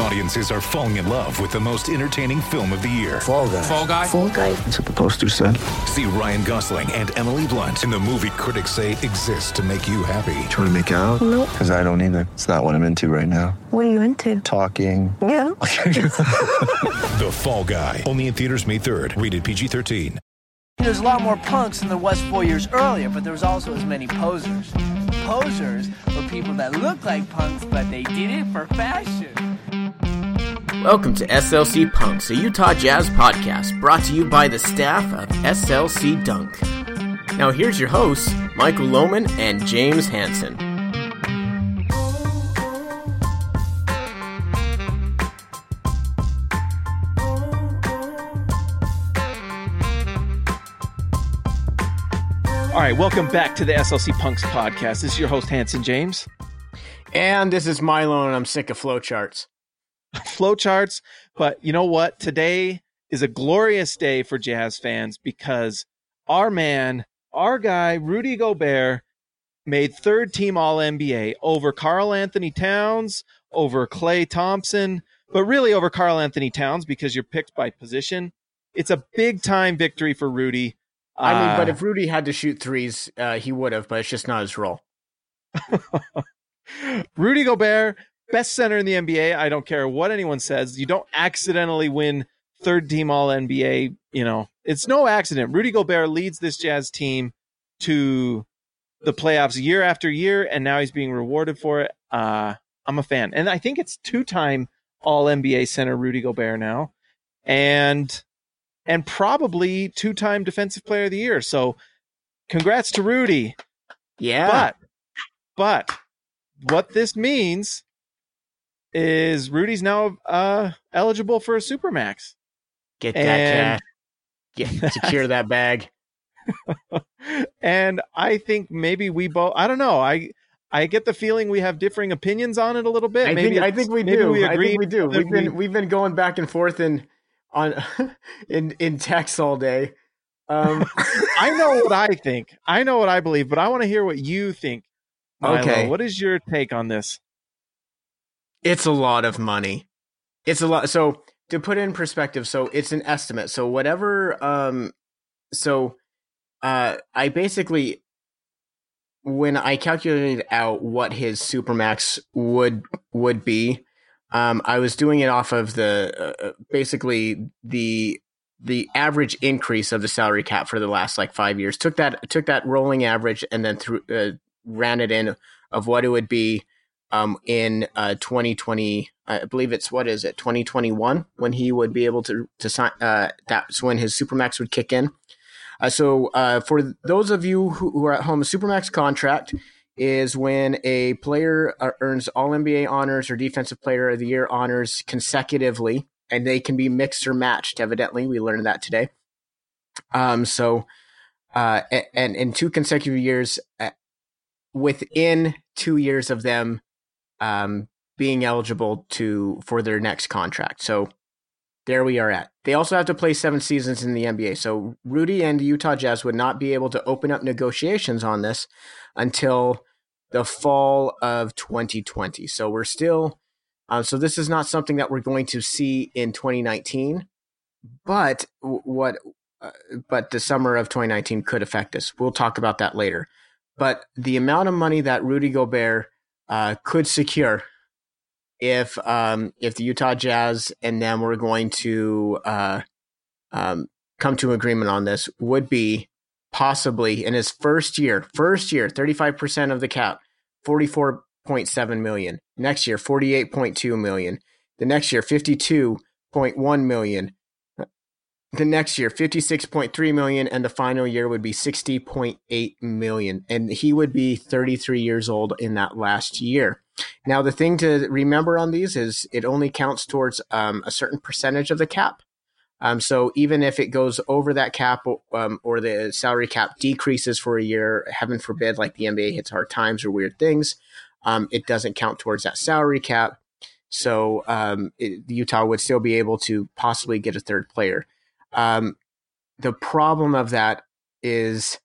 Audiences are falling in love with the most entertaining film of the year. Fall guy. Fall guy. Fall guy. That's what the poster said. See Ryan Gosling and Emily Blunt in the movie critics say exists to make you happy. Trying to make it out? Nope. Because I don't either. It's not what I'm into right now. What are you into? Talking. Yeah. The Fall Guy. Only in theaters May 3rd. Rated PG-13. There's a lot more punks than there was four years earlier, but there was also as many posers. Posers were people that look like punks, but they did it for fashion. Welcome to SLC Punks, a Utah Jazz podcast brought to you by the staff of SLC Dunk. Now here's your hosts, Michael Lohman and James Hanson. All right, welcome back to the SLC Punks podcast. This is your host Hanson James. And this is Milo, and I'm sick of flowcharts. Flowcharts, but you know what? Today is a glorious day for Jazz fans because our man, our guy, Rudy Gobert, made third team All NBA over Karl Anthony Towns, over Klay Thompson, but really over Karl Anthony Towns because you're picked by position. It's a big time victory for Rudy. I mean, but Uh, if Rudy had to shoot threes, uh, he would have, but it's just not his role. Rudy Gobert, best center in the NBA. I don't care what anyone says. You don't accidentally win third team All NBA. You know, it's no accident. Rudy Gobert leads this Jazz team to the playoffs year after year, and now he's being rewarded for it. Uh, I'm a fan, and I think it's two time All NBA center Rudy Gobert now, and and probably two time Defensive Player of the Year. So, congrats to Rudy. Yeah. But but what this means is Rudy's now uh eligible for a supermax. Get that and- cash. Get, secure that bag. and I think maybe we both I don't know. I I get the feeling we have differing opinions on it a little bit. I maybe think, I think we do. We I agree think we do. that We've been we- we've been going back and forth in on in in text all day. Um, I know what I think. I know what I believe, but I want to hear what you think. Milo. Okay. What is your take on this? It's a lot of money. It's a lot. So to put in perspective, so it's an estimate. So whatever. Um, so uh, I basically when I calculated out what his supermax would would be, um, I was doing it off of the uh, basically the the average increase of the salary cap for the last like five years. Took that took that rolling average and then through uh, ran it in of what it would be um, in uh, 2020. I believe it's what is it 2021 when he would be able to to sign. Uh, that's when his supermax would kick in. Uh, so uh, for those of you who, who are at home, a supermax contract is when a player uh, earns All NBA honors or Defensive Player of the Year honors consecutively, and they can be mixed or matched. Evidently, we learned that today. Um, so, uh, and in two consecutive years, within two years of them um, being eligible to for their next contract. So there we are at. They also have to play seven seasons in the NBA. So Rudy and the Utah Jazz would not be able to open up negotiations on this until the fall of 2020. So we're still, uh, so this is not something that we're going to see in 2019. But what, uh, but the summer of 2019 could affect us. We'll talk about that later. But the amount of money that Rudy Gobert uh, could secure if um, if the Utah Jazz and them were going to uh, um, come to agreement on this would be possibly in his first year, first year, 35% of the cap, 44.7 million. Next year, 48.2 million. The next year, 52.1 million. The next year, 56.3 million, and the final year would be 60.8 million. And he would be 33 years old in that last year. Now, the thing to remember on these is it only counts towards um, a certain percentage of the cap. Um, so even if it goes over that cap um, or the salary cap decreases for a year, heaven forbid, like the NBA hits hard times or weird things, um, it doesn't count towards that salary cap. So um, it, Utah would still be able to possibly get a third player. Um, the problem of that is,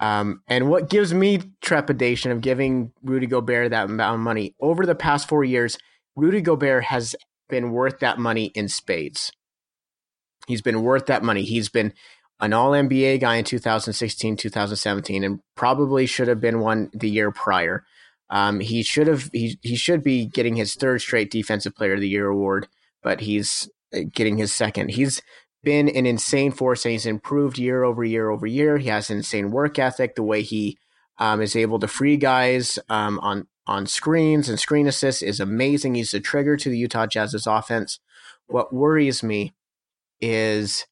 um, and what gives me trepidation of giving Rudy Gobert that amount of money over the past four years, Rudy Gobert has been worth that money in spades. He's been worth that money. He's been an all NBA guy in 2016, 2017, and probably should have been one the year prior. Um, he should have he he should be getting his third straight Defensive Player of the Year award, but he's uh, getting his second. He's been an insane force, and he's improved year over year over year. He has an insane work ethic. The way he um, is able to free guys um, on on screens and screen assists is amazing. He's a trigger to the Utah Jazz's offense. What worries me is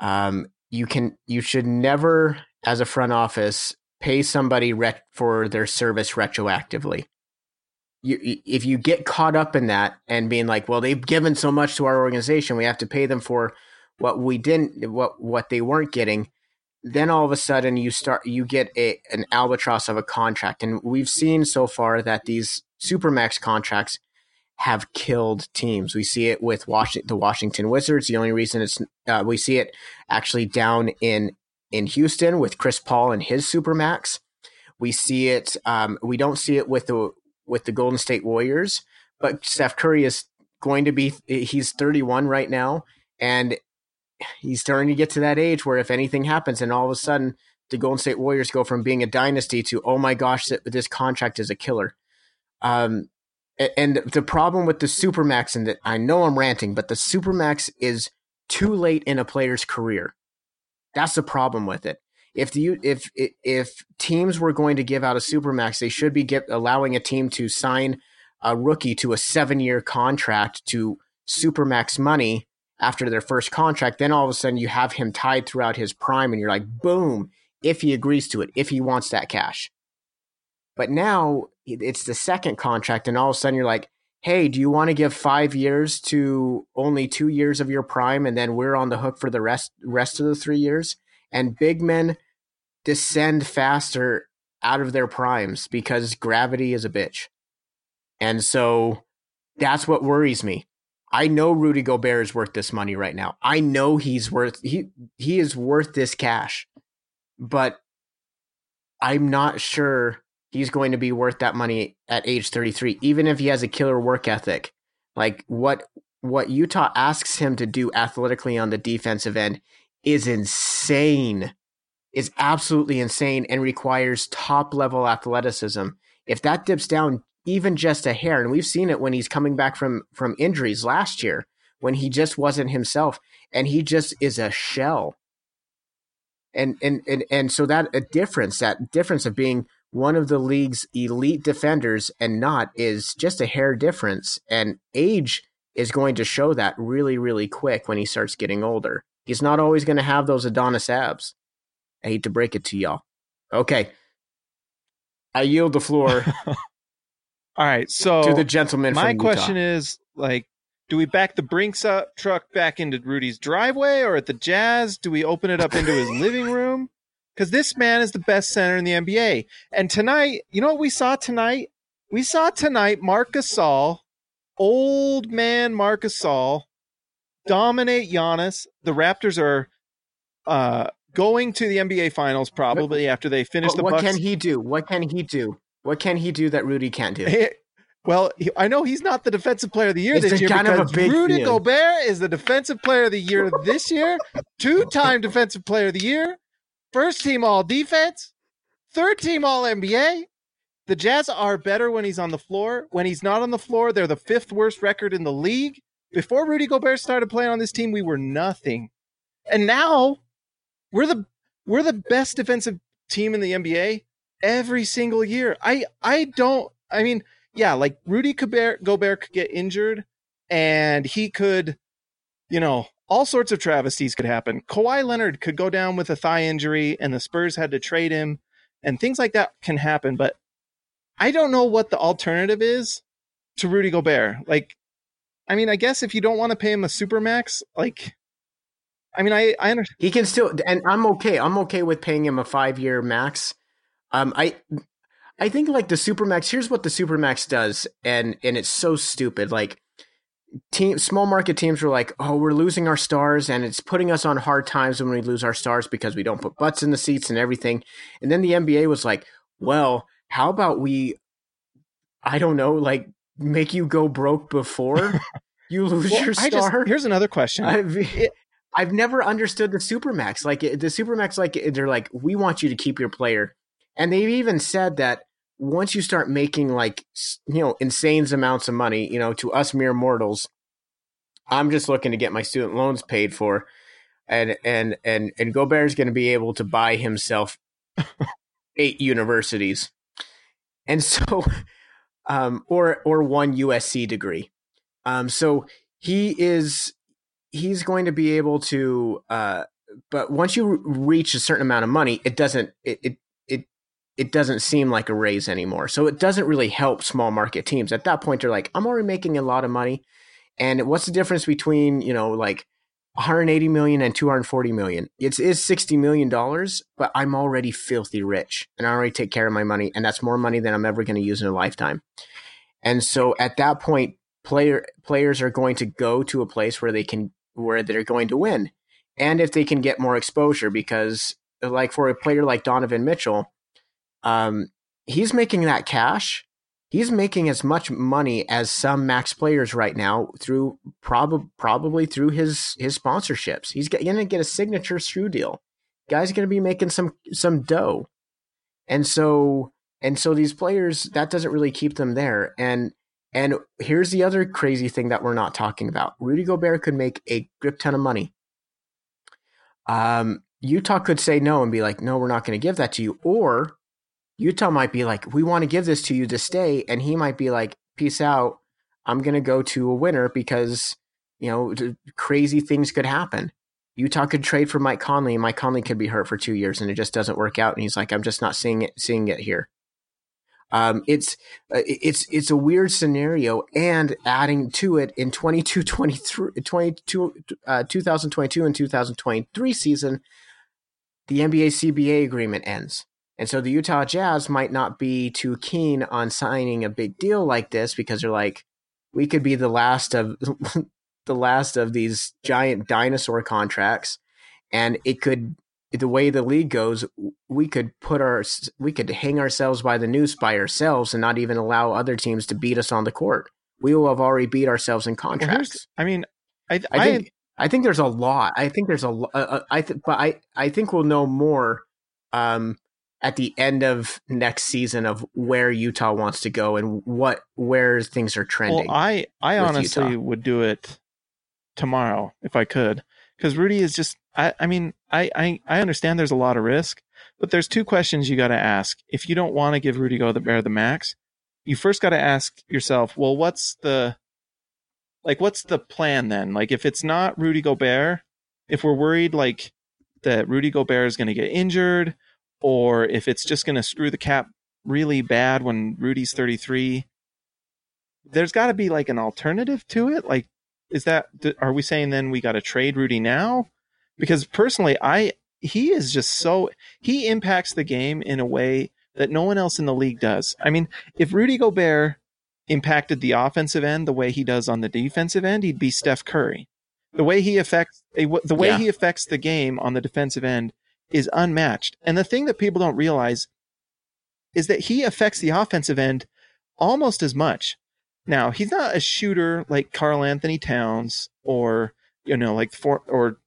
um, you can you should never as a front office pay somebody ret- for their service retroactively you if you get caught up in that and being like well they've given so much to our organization we have to pay them for what we didn't what what they weren't getting then all of a sudden you start you get a an albatross of a contract and we've seen so far that these supermax contracts have killed teams. We see it with Washington, the Washington Wizards. The only reason it's uh, we see it actually down in in Houston with Chris Paul and his supermax. We see it. Um, we don't see it with the with the Golden State Warriors, but Steph Curry is going to be. He's 31 right now, and he's starting to get to that age where if anything happens, and all of a sudden the Golden State Warriors go from being a dynasty to oh my gosh, this contract is a killer. Um, and the problem with the supermax and that I know I'm ranting, but the supermax is too late in a player's career. That's the problem with it. If the if if teams were going to give out a supermax, they should be get, allowing a team to sign a rookie to a seven year contract to supermax money after their first contract. Then all of a sudden you have him tied throughout his prime, and you're like, boom, if he agrees to it, if he wants that cash. But now it's the second contract, and all of a sudden you're like, hey, do you want to give five years to only two years of your prime, and then we're on the hook for the rest rest of the three years? And big men descend faster out of their primes because gravity is a bitch. And so that's what worries me. I know Rudy Gobert is worth this money right now. I know he's worth he he is worth this cash. But I'm not sure he's going to be worth that money at age 33 even if he has a killer work ethic like what what utah asks him to do athletically on the defensive end is insane is absolutely insane and requires top level athleticism if that dips down even just a hair and we've seen it when he's coming back from from injuries last year when he just wasn't himself and he just is a shell and and and, and so that a difference that difference of being one of the league's elite defenders and not is just a hair difference. And age is going to show that really, really quick when he starts getting older. He's not always going to have those Adonis abs. I hate to break it to y'all. Okay. I yield the floor. All right. So to the gentleman. My question is like, do we back the Brinks up truck back into Rudy's driveway or at the Jazz? Do we open it up into his living room? because this man is the best center in the NBA. And tonight, you know what we saw tonight? We saw tonight Marc Gasol, old man Marc Gasol, dominate Giannis. The Raptors are uh, going to the NBA Finals probably after they finish the. What Bucks. can he do? What can he do? What can he do that Rudy can't do? Well, I know he's not the defensive player of the year it's this year because Rudy deal. Gobert is the defensive player of the year this year, two-time defensive player of the year, First team all defense, third team all NBA. The Jazz are better when he's on the floor. When he's not on the floor, they're the fifth worst record in the league. Before Rudy Gobert started playing on this team, we were nothing. And now we're the we're the best defensive team in the NBA every single year. I I don't I mean, yeah, like Rudy Gobert, Gobert could get injured and he could, you know, all sorts of travesties could happen. Kawhi Leonard could go down with a thigh injury and the Spurs had to trade him and things like that can happen. But I don't know what the alternative is to Rudy Gobert. Like, I mean, I guess if you don't want to pay him a super max, like, I mean, I, I understand. He can still, and I'm okay. I'm okay with paying him a five year max. Um, I, I think like the Supermax. Here's what the Supermax does, and and it's so stupid. Like team small market teams were like, "Oh, we're losing our stars and it's putting us on hard times when we lose our stars because we don't put butts in the seats and everything." And then the NBA was like, "Well, how about we I don't know, like make you go broke before you lose Well, your I just, star?" here's another question. I've, I've never understood the supermax. Like the supermax, like they're like, we want you to keep your player, and they've even said that once you start making like you know insane amounts of money, you know, to us mere mortals, I'm just looking to get my student loans paid for, and and and and Gobert's going to be able to buy himself eight universities, and so, um, or or one USC degree, um, so he is he's going to be able to uh but once you reach a certain amount of money it doesn't it, it it doesn't seem like a raise anymore. So it doesn't really help small market teams. At that point they're like i'm already making a lot of money. And what's the difference between you know like 180 million and 240 million? It's is 60 million dollars but i'm already filthy rich and i already take care of my money and that's more money than i'm ever going to use in a lifetime. And so at that point player players are going to go to a place where they can where they're going to win. And if they can get more exposure because like for a player like Donovan Mitchell um he's making that cash he's making as much money as some max players right now through prob- probably through his his sponsorships he's going to get a signature shoe deal guy's going to be making some some dough and so and so these players that doesn't really keep them there and and here's the other crazy thing that we're not talking about. Rudy Gobert could make a grip ton of money. Um, Utah could say no and be like, no, we're not going to give that to you. Or Utah might be like, we want to give this to you to stay. And he might be like, peace out. I'm going to go to a winner because, you know, crazy things could happen. Utah could trade for Mike Conley and Mike Conley could be hurt for two years and it just doesn't work out. And he's like, I'm just not seeing it, seeing it here. Um, it's uh, it's it's a weird scenario, and adding to it in 22, 23, 22, uh, 2022 and 2023 season, the NBA CBA agreement ends. And so the Utah Jazz might not be too keen on signing a big deal like this because they're like, we could be the last of the last of these giant dinosaur contracts, and it could the way the league goes, we could put our we could hang ourselves by the noose by ourselves and not even allow other teams to beat us on the court. We will have already beat ourselves in Well, contracts. I mean, I, I I, think I think there's a lot. I think there's a lo- uh, uh, I th- but I I think we'll know more um at the end of next season of where Utah wants to go and what where things are trending. Well, I I honestly Utah. would do it tomorrow if I could, because Rudy is just. I I mean I I I understand there's a lot of risk, but there's two questions you got to ask. If you don't want to give Rudy Gobert the max, you first got to ask yourself, well, what's the like what's the plan then? Like if it's not Rudy Gobert, if we're worried like that Rudy Gobert is going to get injured, or if it's just going to screw the cap really bad when Rudy's 33 there's got to be like an alternative to it. Like is that are we saying then we got to trade Rudy now? Because personally I he is just so he impacts the game in a way that no one else in the league does. I mean if Rudy Gobert impacted the offensive end the way he does on the defensive end he'd be Steph Curry. The way he affects eh, the way Yeah. he affects the game on the defensive end is unmatched. And the thing that people don't realize is that he affects the offensive end almost as much. Now he's not a shooter like Karl Anthony Towns or you know like for or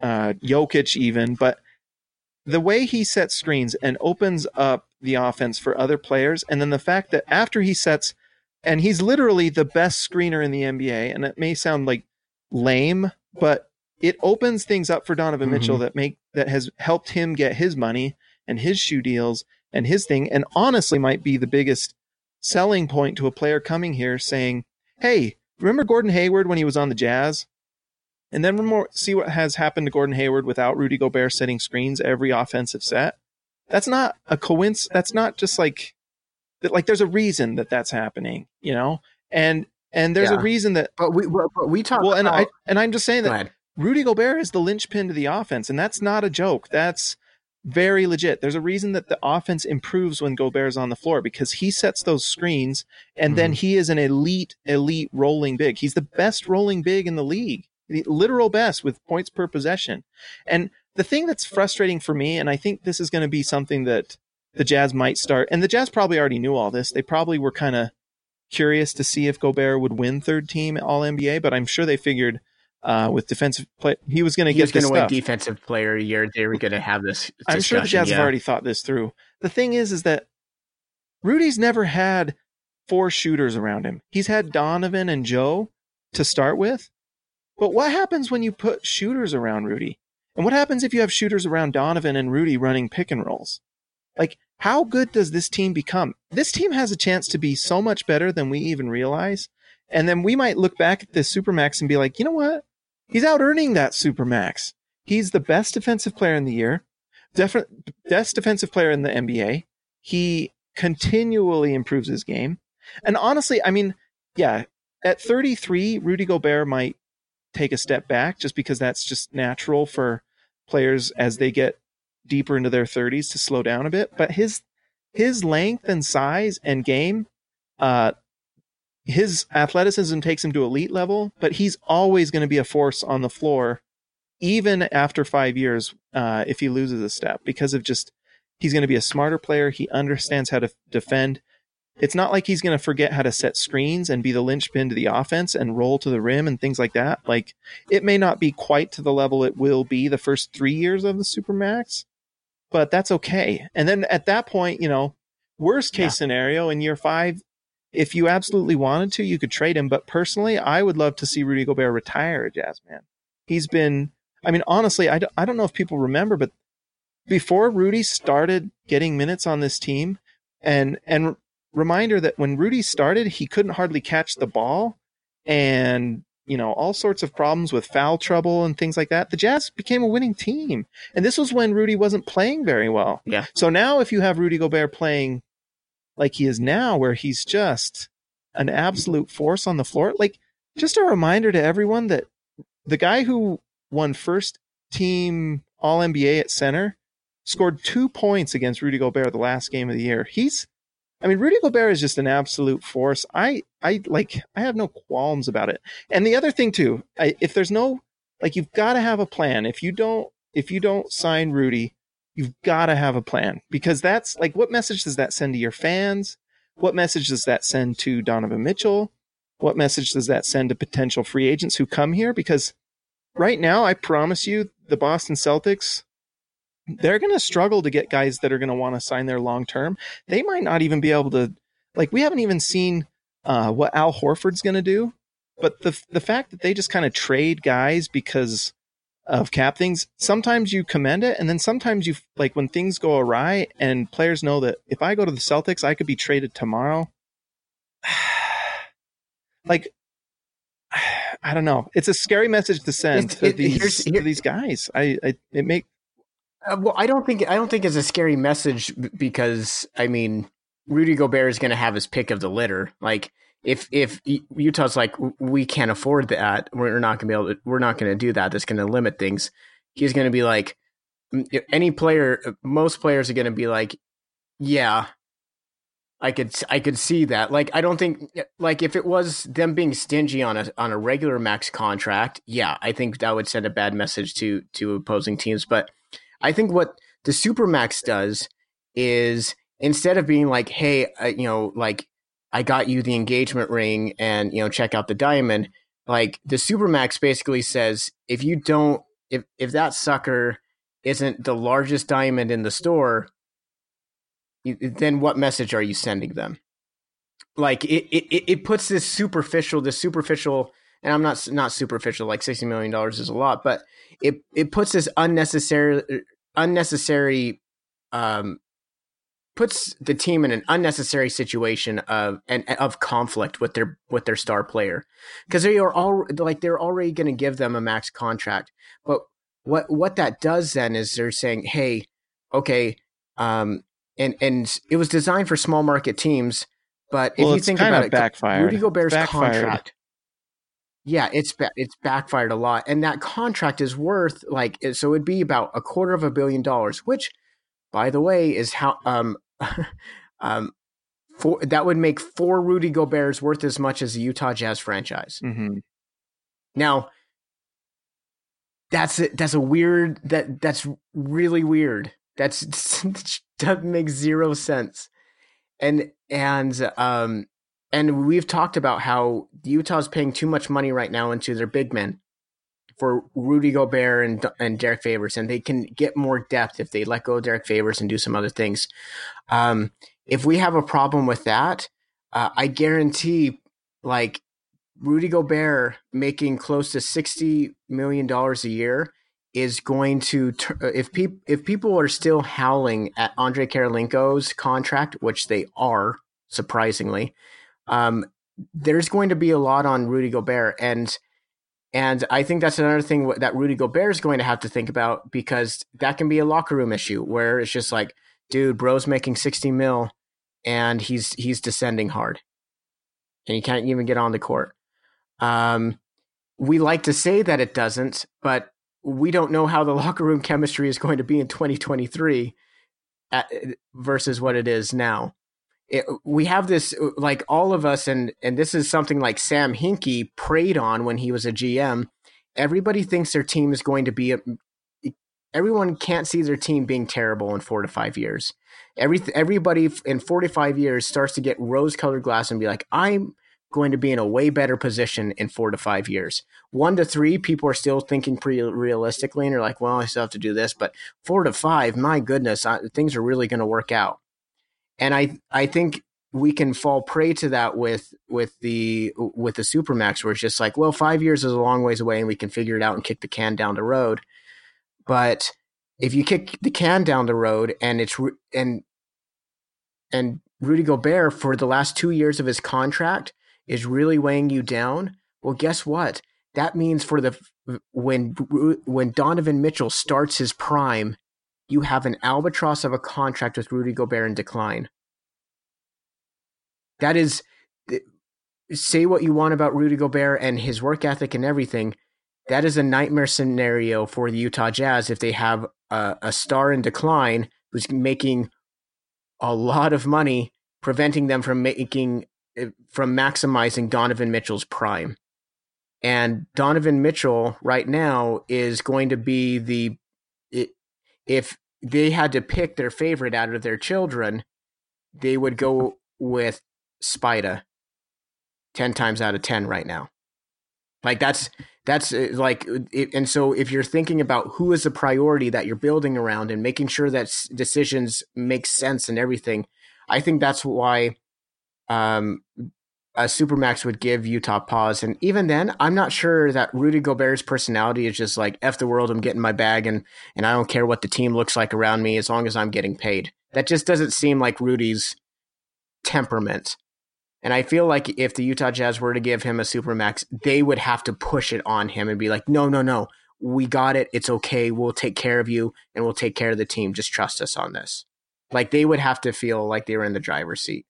uh, Jokic even, but the way he sets screens and opens up the offense for other players, and then the fact that after he sets, and he's literally the best screener in the NBA, and it may sound like lame, but it opens things up for Donovan Mhm. Mitchell that make that has helped him get his money and his shoe deals and his thing, and honestly might be the biggest selling point to a player coming here saying, Hey, remember Gordon Hayward when he was on the Jazz? And then more, see what has happened to Gordon Hayward without Rudy Gobert setting screens every offensive set. That's not a coincidence. That's not just like that. Like there's a reason that that's happening, you know. And and there's Yeah. a reason that. but we but we talk Well, and about, I and I'm just saying that. Rudy Gobert is the linchpin to the offense, and that's not a joke. That's very legit. There's a reason that the offense improves when Gobert's on the floor because he sets those screens and then mm-hmm. he is an elite, elite rolling big. He's the best rolling big in the league, the literal best with points per possession. And the thing that's frustrating for me, and I think this is going to be something that the Jazz might start, and the Jazz probably already knew all this. They probably were kind of curious to see if Gobert would win third team All NBA, but I'm sure they figured uh, with defensive play he was going to get going to win defensive player year. They were going to have this. I'm sure the Jazz yeah. have already thought this through. The thing is, is that Rudy's never had four shooters around him. He's had Donovan and Joe to start with. But what happens when you put shooters around Rudy? And what happens if you have shooters around Donovan and Rudy running pick and rolls? Like, how good does this team become? This team has a chance to be so much better than we even realize. And then we might look back at this Supermax and be like, you know what? He's out earning that Supermax. He's the best defensive player in the year, defi- best defensive player in the NBA. He continually improves his game. And honestly, I mean, yeah, at 33, Rudy Gobert might take a step back just because that's just natural for players as they get deeper into their 30s to slow down a bit. But his his length and size and game, uh, his athleticism takes him to elite level, but he's always going to be a force on the floor, even after five years, uh, if he loses a step, because of just he's going to be a smarter player. He understands how to defend. It's not like he's going to forget how to set screens and be the linchpin to the offense and roll to the rim and things like that. Like it may not be quite to the level it will be the first three years of the Supermax, but that's okay. And then at that point, you know, worst case Yeah. scenario in year five, if you absolutely wanted to, you could trade him. But personally, I would love to see Rudy Gobert retire a Jazz man. He's been, I mean, honestly, I don't, I don't know if people remember, but before Rudy started getting minutes on this team, and and reminder that when Rudy started, he couldn't hardly catch the ball, and you know all sorts of problems with foul trouble and things like that. The Jazz became a winning team, and this was when Rudy wasn't playing very well. Yeah. So now, if you have Rudy Gobert playing like he is now, where he's just an absolute force on the floor, like just a reminder to everyone that the guy who won first team All NBA at center scored two points against Rudy Gobert the last game of the year. He's, I mean, Rudy Gobert is just an absolute force. I, I like, I have no qualms about it. And the other thing too, I, if there's no, like, you've got to have a plan. If you don't, if you don't sign Rudy, you've got to have a plan because that's like, what message does that send to your fans? What message does that send to Donovan Mitchell? What message does that send to potential free agents who come here? Because right now, I promise you, the Boston Celtics, they're going to struggle to get guys that are going to want to sign there long term. They might not even be able to, like, we haven't even seen uh, what Al Horford's going to do. But the the fact that they just kind of trade guys because of cap things, sometimes you commend it, and then sometimes you like when things go awry and players know that if I go to the Celtics, I could be traded tomorrow. like I don't know. It's a scary message to send It's- to it- these to these guys. I, I it make Uh, well, I don't think I don't think it's a scary message because I mean Rudy Gobert is going to have his pick of the litter. Like if if Utah's like we can't afford that, we're not going to be able to, we're not going to do that. That's going to limit things. He's going to be like any player. Most players are going to be like, yeah, I could I could see that. Like I don't think like if it was them being stingy on a on a regular max contract, yeah, I think that would send a bad message to to opposing teams. But I think what the supermax does is instead of being like, hey, uh, you know, like I got you the engagement ring and you know check out the diamond, like the supermax basically says if you don't if if that sucker isn't the largest diamond in the store then what message are you sending them? Like it, it, it puts this superficial, this superficial, and I'm not not superficial. Like sixty million dollars is a lot, but it it puts this unnecessary, unnecessary, um, puts the team in an unnecessary situation of and of conflict with their with their star player because they are all like they're already going to give them a max contract, but what what that does then is they're saying, hey, okay, um, and and it was designed for small market teams. But if well, you think about it, backfired. Rudy Gobert's backfired. contract, yeah, it's ba- it's backfired a lot, and that contract is worth like so it'd be about a quarter of a billion dollars, which by the way, is how um um four, that would make four Rudy Gobert's worth as much as the Utah Jazz franchise. Mm-hmm. Now, that's it. That's a weird. That that's really weird. That's doesn't make zero sense. And and um and we've talked about how Utah's paying too much money right now into their big men for Rudy Gobert and and Derrick Favors, and they can get more depth if they let go of Derrick Favors and do some other things. Um, if we have a problem with that, uh, I guarantee, like Rudy Gobert making close to sixty million dollars a year is going to if people if people are still howling at Andre Kirilenko's contract, which they are surprisingly, um, there's going to be a lot on Rudy Gobert and. And I think that's another thing that Rudy Gobert is going to have to think about because that can be a locker room issue where it's just like, dude, bro's making 60 mil and he's he's descending hard. And he can't even get on the court. Um, we like to say that it doesn't, but we don't know how the locker room chemistry is going to be in 2023 at, versus what it is now. It, we have this like all of us and and this is something like Sam Hinkie preyed on when he was a GM. Everybody thinks their team is going to be a, um, everyone can't see their team being terrible in 4 to 5 years. Every everybody in 4 to 5 years starts to get rose-colored glass and be like I'm going to be in a way better position in 4 to 5 years. 1 to 3 people are still thinking pretty realistically and they're like, well, I still have to do this, but 4 to 5, my goodness, I, things are really going to work out and I I think we can fall prey to that with with the with the supermax where it's just like well five years is a long ways away and we can figure it out and kick the can down the road. But if you kick the can down the road and it's and and Rudy Gobert for the last two years of his contract is really weighing you down well guess what? That means for the when when Donovan Mitchell starts his prime you have an albatross of a contract with Rudy Gobert in decline. That is, say what you want about Rudy Gobert and his work ethic and everything. That is a nightmare scenario for the Utah Jazz if they have a, a star in decline who's making a lot of money, preventing them from making eh, from maximizing Donovan Mitchell's prime. And Donovan Mitchell right now is going to be the if they had to pick their favorite out of their children, they would go with Spida 10 times out of 10 right now. Like that's that's uh, like it, and so if you're thinking about who is the priority that you're building around and making sure that decisions make sense and everything, I think that's why um a supermax would give Utah pause. And even then, I'm not sure that Rudy Gobert's personality is just like "f the world." I'm getting my bag, and and I don't care what the team looks like around me as long as I'm getting paid. That just doesn't seem like Rudy's temperament. And I feel like if the Utah Jazz were to give him a supermax, they would have to push it on him and be like, "No, no, no, we got it. It's okay. We'll take care of you, and we'll take care of the team. Just trust us on this." Like they would have to feel like they were in the driver's seat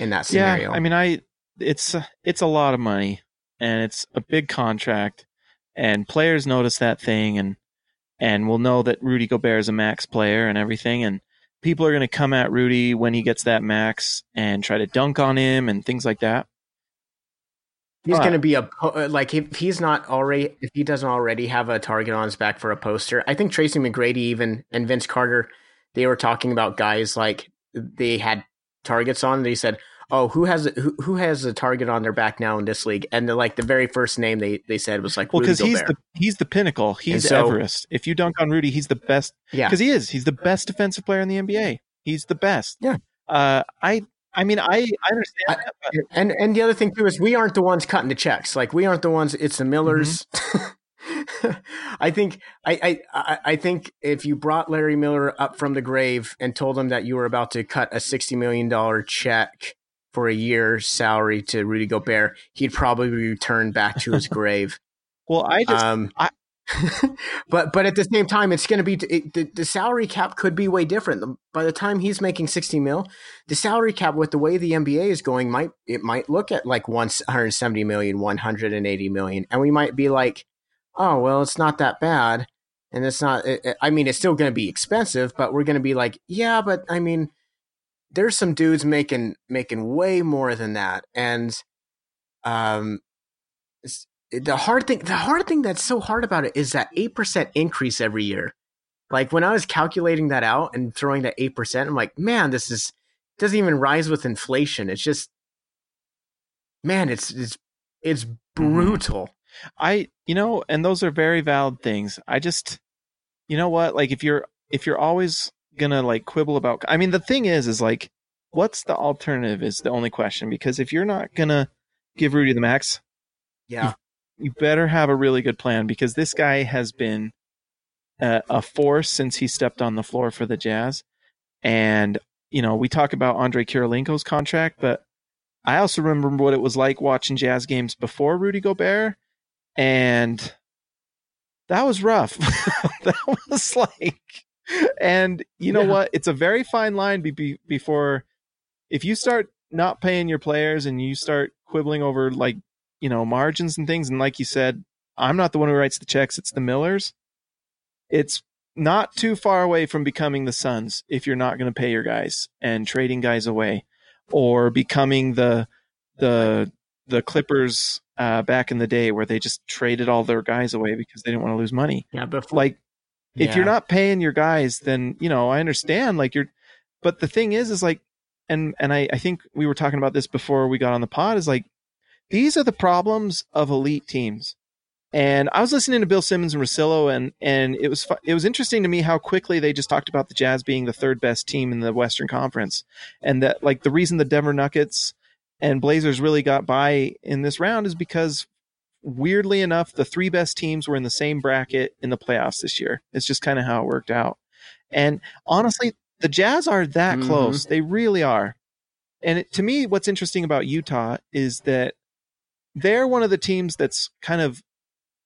in that scenario. Yeah, I mean, I it's it's a lot of money and it's a big contract, and players notice that thing and and will know that Rudy Gobert is a max player and everything, and people are going to come at Rudy when he gets that max and try to dunk on him and things like that. He's going to be a uh, like if he's not already if he doesn't already have a target on his back for a poster. I think Tracy McGrady even and Vince Carter they were talking about guys like they had targets on. They said, "Oh, who has who, who has a target on their back now in this league?" And the, like the very first name they they said was like, well, because he's the he's the pinnacle. He's so, Everest. If you dunk on Rudy, he's the best. Yeah, because he is. He's the best defensive player in the NBA. He's the best. Yeah. Uh, I I mean, I, I understand I, that, but... and and the other thing too is we aren't the ones cutting the checks. Like we aren't the ones. It's the Millers. Mm-hmm. I think I, I I think if you brought Larry Miller up from the grave and told him that you were about to cut a sixty million dollar check for a year's salary to Rudy Gobert, he'd probably return back to his grave. well, I just um, I, but but at the same time, it's going to be it, the the salary cap could be way different. By the time he's making sixty mil, the salary cap with the way the NBA is going might it might look at like one hundred seventy million, one hundred and eighty million, and we might be like, oh well, it's not that bad. And it's not. It- I mean, it's still going to be expensive, but we're going to be like, yeah, but I mean, there's some dudes making making way more than that, and um, the hard thing, the hard thing that's so hard about it is that eight percent increase every year. Like when I was calculating that out and throwing that eight percent, I'm like, man, this is doesn't even rise with inflation. It's just, man, it's it's it's brutal. I you know, and those are very valid things. I just you know what? Like if you're if you're always gonna like quibble about I mean the thing is is like what's the alternative is the only question because if you're not gonna give Rudy the max, Yeah, you better have a really good plan because this guy has been a, a force since he stepped on the floor for the Jazz. And, you know, we talk about Andre Kirilenko's contract, but I also remember what it was like watching Jazz games before Rudy Gobert. And that was rough. that was like, and you know Yeah. what? It's a very fine line be, be, before if you start not paying your players and you start quibbling over like you know margins and things and like you said i'm not the one who writes the checks it's the millers it's not too far away from becoming the suns if you're not going to pay your guys and trading guys away or becoming the the the clippers uh, back in the day where they just traded all their guys away because they didn't want to lose money yeah, but like if you're not paying your guys then you know i understand like you're but the thing is is like and and I, I think we were talking about this before we got on the pod is like these are the problems of elite teams. And i was listening to bill simmons and russillo and and it was fu- it was interesting to me how quickly they just talked about the jazz being the third best team in the western conference and that like the reason the denver nuggets and blazers really got by in this round is because weirdly enough the three best teams were in the same bracket in the playoffs this year. It's just kind of how it worked out. And honestly the jazz are that Mhm. close. They really are. And it, to me what's interesting about utah is that they're one of the teams that's kind of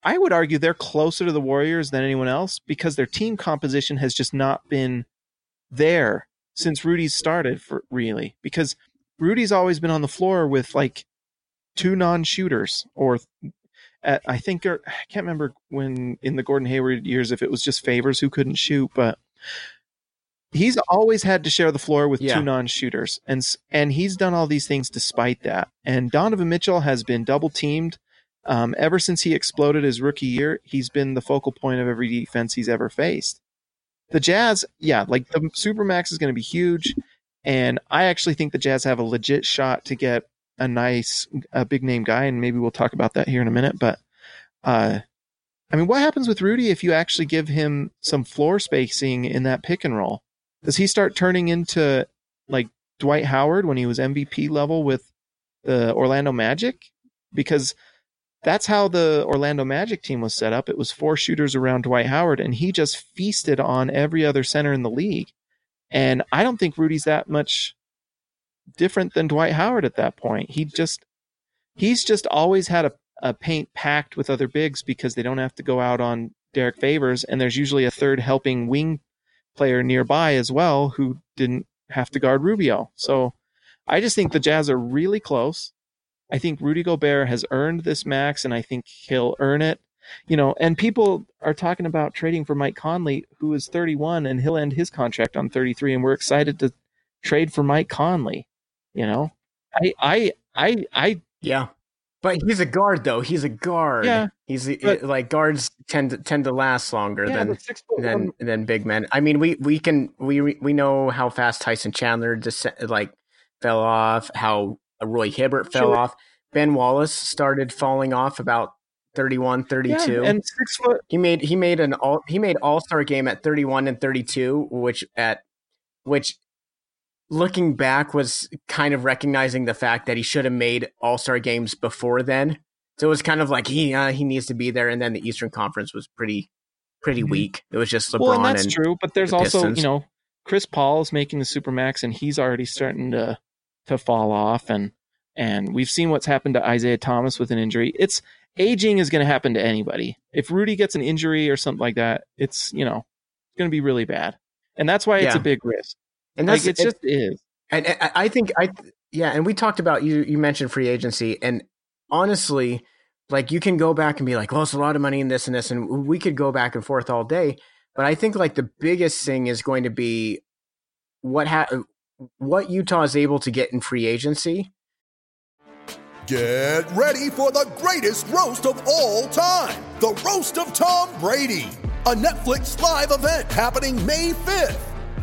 i would argue they're closer to the warriors than anyone else because their team composition has just not been there since rudy's started for really. Because rudy's always been on the floor with like two non-shooters or at, i think or, i can't remember when in the gordon hayward years if it was just favors who couldn't shoot but he's always had to share the floor with Yeah. two non-shooters and and he's done all these things despite that. And donovan mitchell has been double teamed um, ever since he exploded his rookie year. He's been the focal point of every defense he's ever faced. The jazz yeah like the supermax is going to be huge and i actually think the jazz have a legit shot to get a nice a big name guy and maybe we'll talk about that here in a minute but uh i mean what happens with rudy if you actually give him some floor spacing in that pick and roll? Does he start turning into like dwight howard when he was mvp level with the orlando magic? Because that's how the orlando magic team was set up. It was four shooters around dwight howard and he just feasted on every other center in the league. And i don't think rudy's that much different than dwight howard at that point he just he's just always had a, a paint packed with other bigs because they don't have to go out on Derrick Favors, and there's usually a third helping wing player nearby as well who didn't have to guard Rubio. So I just think the Jazz are really close. I think Rudy Gobert has earned this max, and I think he'll earn it. You know, and people are talking about trading for Mike Conley, who is 31, and he'll end his contract on 33, and we're excited to trade for Mike Conley. You know, I, I, I, I Yeah. But he's a guard though. He's a guard. Yeah, He's uh, but- like guards tend to tend to last longer yeah, than the six foot than than big men. I mean, we we can we we know how fast Tyson Chandler just like fell off, how Roy Hibbert fell Sure. off. Ben Wallace started falling off about 31, 32. Yeah, and six foot. he made he made an all he made all-star game at 31 and 32, which at which looking back was kind of recognizing the fact that he should have made all-star games before then. So it was kind of like he uh, he needs to be there and then the Eastern Conference was pretty pretty Mhm. weak. It was just LeBron Well, and that's and true, but there's the also you know Chris Paul's making the supermax, and he's already starting to to fall off, and and we've seen what's happened to Isaiah Thomas with an injury. It's aging is going to happen to anybody. If Rudy gets an injury or something like that, it's you know it's going to be really bad, and that's why it's Yeah. a big risk. And Like that's it just is. And I, I think I yeah, and we talked about you. You mentioned free agency, and honestly, like you can go back and be like, well, it's a lot of money in this and this, and we could go back and forth all day. But I think like the biggest thing is going to be what ha- what Utah is able to get in free agency. Get ready for the greatest roast of all time the Roast of Tom Brady, a Netflix live event happening May 5th.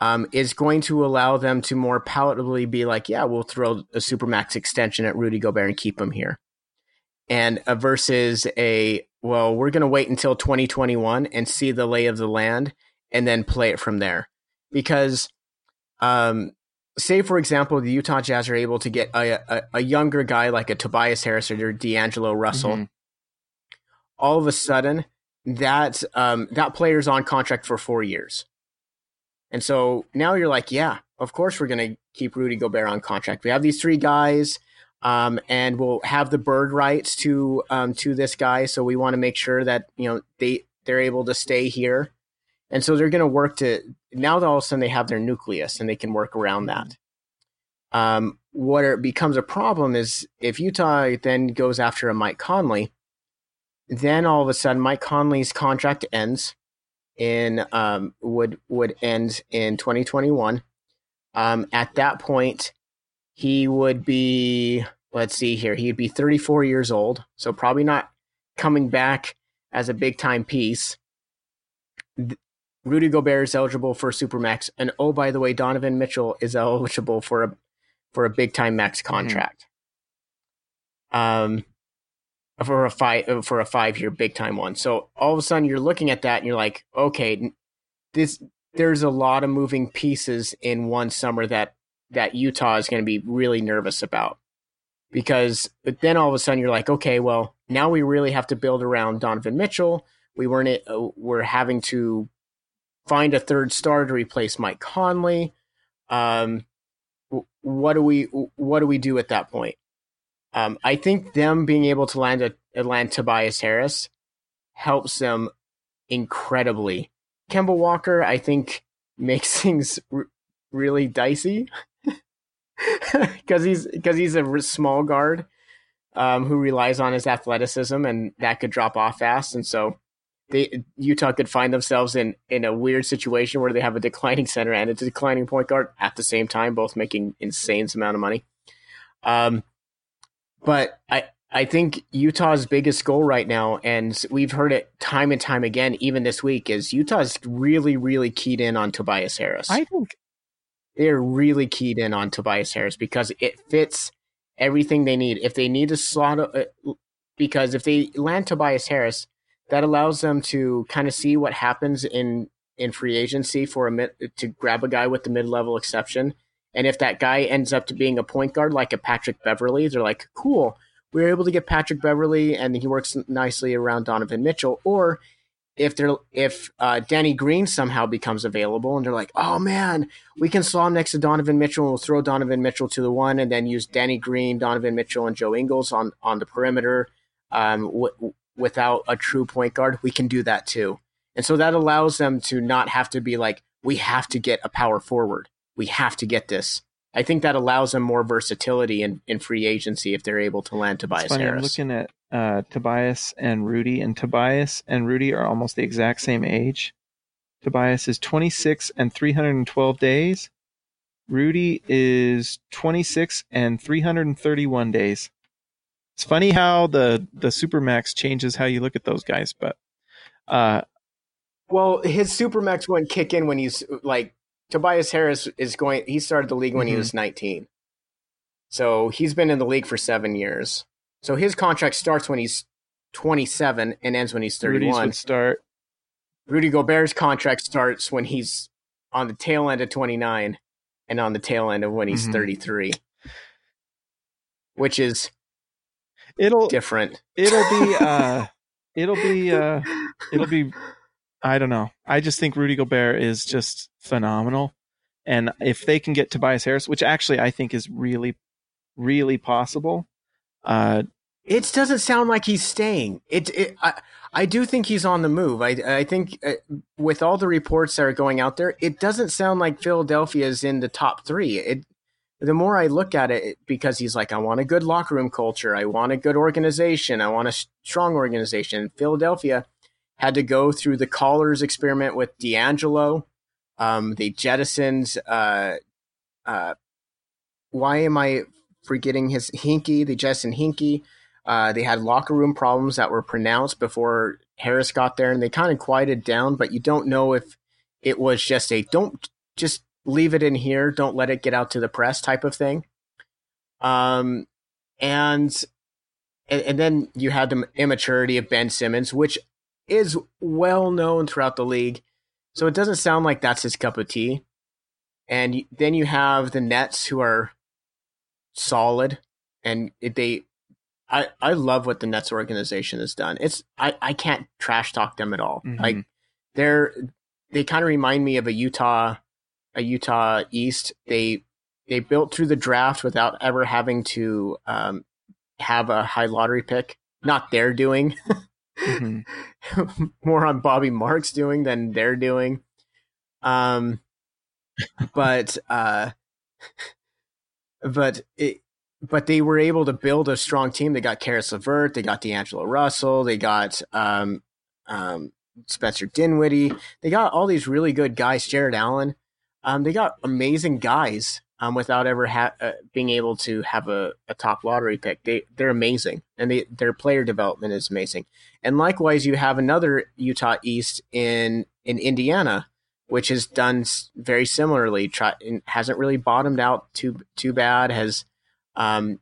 um, is going to allow them to more palatably be like, yeah, we'll throw a supermax extension at Rudy Gobert and keep him here. And uh, versus a, well, we're going to wait until 2021 and see the lay of the land and then play it from there. Because, um, say, for example, the Utah Jazz are able to get a, a, a younger guy like a Tobias Harris or D'Angelo Russell. Mhm. All of a sudden, that um, that player's on contract for four years. And so now you're like, yeah, of course we're going to keep Rudy Gobert on contract. We have these three guys, um, and we'll have the bird rights to um, to this guy. So we want to make sure that you know they they're able to stay here, and so they're going to work to now that all of a sudden they have their nucleus and they can work around that. Um, what it becomes a problem is if Utah then goes after a Mike Conley, then all of a sudden Mike Conley's contract ends in um, would would end in 2021. Um, at that point, he would be let's see here, he'd be 34 years old, so probably not coming back as a big time piece. Rudy Gobert is eligible for supermax, and oh by the way, Donovan Mitchell is eligible for a for a big time max contract. Um, for a five for a five year big time one. So all of a sudden you're looking at that and you're like, okay, this there's a lot of moving pieces in one summer that that Utah is going to be really nervous about. Because but then all of a sudden you're like, okay, well, now we really have to build around Donovan Mitchell. We weren't uh, we're having to find a third star to replace Mike Conley. Um, what do we what do we do at that point? Um, I think them being able to land a land Tobias Harris helps them incredibly. Kemba Walker, I think, makes things r- really dicey because he's because he's a small guard um, who relies on his athleticism, and that could drop off fast. And so, they Utah could find themselves in in a weird situation where they have a declining center and a declining point guard at the same time, both making insane amount of money. Um, but I I think Utah's biggest goal right now, and we've heard it time and time again, even this week, is Utah's really, really keyed in on Tobias Harris. I think They're really keyed in on Tobias Harris because it fits everything they need. If they need to slot, uh, because if they land Tobias Harris, that allows them to kind of see what happens in in free agency for a to grab a guy with the mid level exception. And if that guy ends up to being a point guard like a Patrick Beverley, they're like, cool, we are able to get Patrick Beverley, and he works nicely around Donovan Mitchell. Or if they're if uh, Danny Green somehow becomes available, and they're like, oh man, we can slot him next to Donovan Mitchell, and we'll throw Donovan Mitchell to the one, and then use Danny Green, Donovan Mitchell, and Joe Ingles on on the perimeter, um, w- without a true point guard. We can do that too, and so that allows them to not have to be like, we have to get a power forward. We have to get this. I think that allows them more versatility in, in free agency if they're able to land Tobias it's funny. I'm Harris. looking at uh, Tobias and Rudy, and Tobias and Rudy are almost the exact same age. Tobias is 26 and 312 days. Rudy is 26 and 331 days. It's funny how the the supermax changes how you look at those guys, but uh, Well, his supermax wouldn't kick in when he's like Tobias Harris is going. He started the league when he Mhm. was 19, so he's been in the league for seven years. So his contract starts when he's 27 and ends when he's Rudy's 31. would start. Rudy Gobert's contract starts when he's on the tail end of 29 and on the tail end of when he's Mhm. 33, which is It'll different. it'll be uh it'll be uh it'll be I don't know. I just think Rudy Gobert is just phenomenal. And if they can get Tobias Harris, which actually I think is really, really possible, uh, It doesn't sound like he's staying. It, it I, I do think he's on the move. I, I think uh, with all the reports that are going out there, it doesn't sound like Philadelphia is in the top three. It, the more I look at it, because he's like, I want a good locker room culture. I want a good organization. I want a strong organization. Philadelphia had to go through the callers experiment with D'Angelo. Um, they jettisoned, uh, uh, why am I forgetting his Hinkie? The jettisoned Hinkie. Uh, they had locker room problems that were pronounced before Harris got there, and they kind of quieted down. But you don't know if it was just a don't just leave it in here, don't let it get out to the press type of thing. Um, and, and then you had the immaturity of Ben Simmons, which is well known throughout the league. So it doesn't sound like that's his cup of tea. And then you have the Nets, who are solid, and they I, I love what the Nets organization has done. It's I, I can't trash talk them at all. Mhm. Like they're they kind of remind me of a Utah a Utah East. They they built through the draft without ever having to um, have a high lottery pick. Not their doing, mhm. more on Bobby Marks doing than they're doing. Um, but uh, but it, but they were able to build a strong team. They got Caris LeVert, they got D'Angelo Russell, they got um, um, Spencer Dinwiddie, they got all these really good guys. Jarrett Allen, um, they got amazing guys. Um, without ever ha- uh, being able to have a, a top lottery pick, they they're amazing, and they, their player development is amazing. And likewise, you have another Utah East in in Indiana, which has done very similarly. Try, hasn't really bottomed out too too bad. Has um,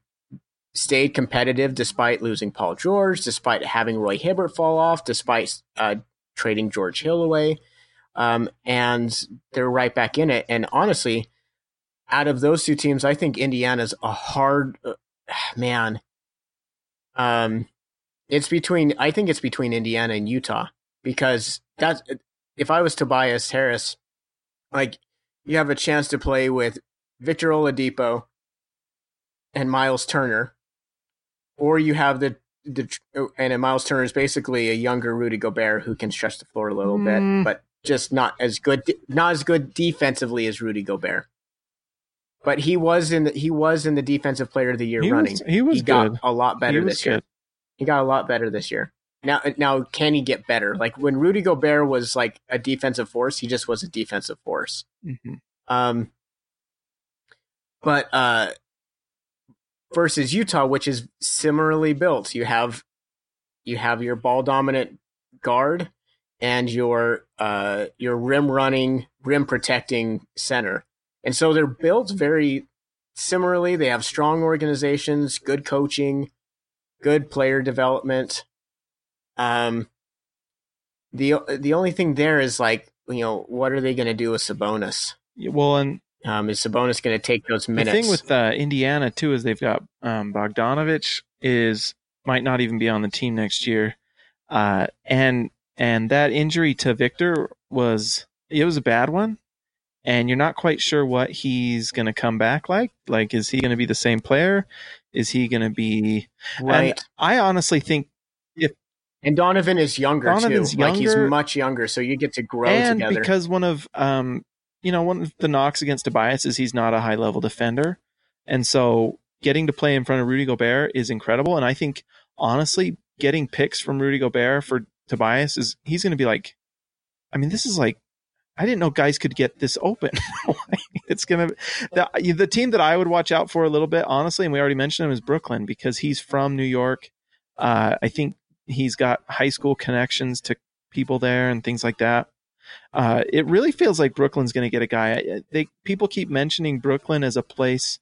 stayed competitive despite losing Paul George, despite having Roy Hibbert fall off, despite uh, trading George Hill away, um, and they're right back in it. And honestly, out of those two teams, I think Indiana's a hard uh, man. Um, it's between. I think it's between Indiana and Utah because that's if I was Tobias Harris, like you have a chance to play with Victor Oladipo and Miles Turner, or you have the the and Miles Turner is basically a younger Rudy Gobert who can stretch the floor a little Mm. bit, but just not as good, not as good defensively as Rudy Gobert. But he was in the he was in the defensive player of the year He running. was- he was got good. a lot better He this year. He got a lot better this year. Now, now, can he get better? Like when Rudy Gobert was like a defensive force, he just was a defensive force. Mhm. Um, but uh, versus Utah, which is similarly built, you have you have your ball dominant guard and your uh, your rim running, rim protecting center, and so they're built very similarly. They have strong organizations, good coaching, good player development. Um, the the only thing there is like you know what are they going to do with Sabonis? Well, and Um, is Sabonis going to take those minutes? The thing with uh, Indiana too is they've got um, Bogdanovich is might not even be on the team next year, uh, and and that injury to Victor was it was a bad one, and you're not quite sure what he's going to come back like. Like, is he going to be the same player? Is he going to be right? And I honestly think if And Donovan is younger Donovan's too. Like he's much younger, so you get to grow and together. because one of um you know one of the knocks against Tobias is he's not a high level defender, and so getting to play in front of Rudy Gobert is incredible. And I think honestly, getting picks from Rudy Gobert for Tobias is he's going to be like, I mean, this is like. I didn't know guys could get this open. it's gonna the the team that I would watch out for a little bit, honestly, and we already mentioned him is Brooklyn because he's from New York. Uh, I think he's got high school connections to people there and things like that. Uh, it really feels like Brooklyn's going to get a guy. They people keep mentioning Brooklyn as a place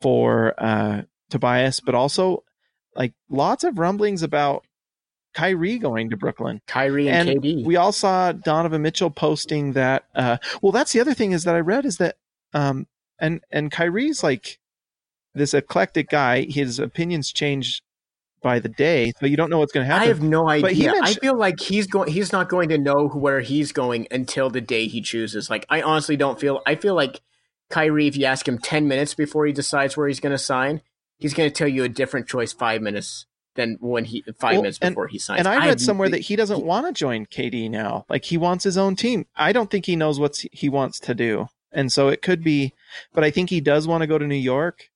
for uh, Tobias, but also like lots of rumblings about Kyrie going to Brooklyn. Kyrie and, And KD. we all saw Donovan Mitchell posting that. Uh, well, that's the other thing is that I read is that, um, and and Kyrie's like this eclectic guy. His opinions change by the day, so you don't know what's going to happen. I have no idea. I feel like he's going. He's not going to know where he's going until the day he chooses. Like I honestly don't feel. I feel like Kyrie, if you ask him ten minutes before he decides where he's going to sign, he's going to tell you a different choice five minutes than when he five Well, minutes and- before he signs. and I read have- somewhere that he doesn't want to join KD now. Like he wants his own team. I don't think he knows what he wants to do. And so it could be, but I think he does want to go to New York.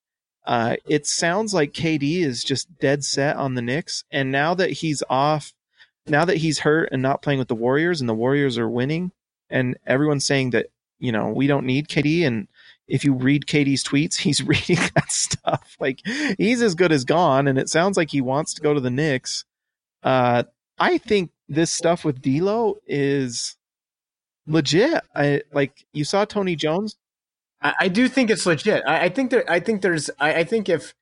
Uh, it sounds like KD is just dead set on the Knicks. And now that he's off, now that he's hurt and not playing with the Warriors and the Warriors are winning and everyone's saying that, you know, we don't need KD. And if you read KD's tweets, he's reading that stuff. Like he's as good as gone. And it sounds like he wants to go to the Knicks. Uh, I think this stuff with D'Lo is legit. I like you saw Tony Jones. I, I do think it's legit. I, I think there. I think there's. I, I think if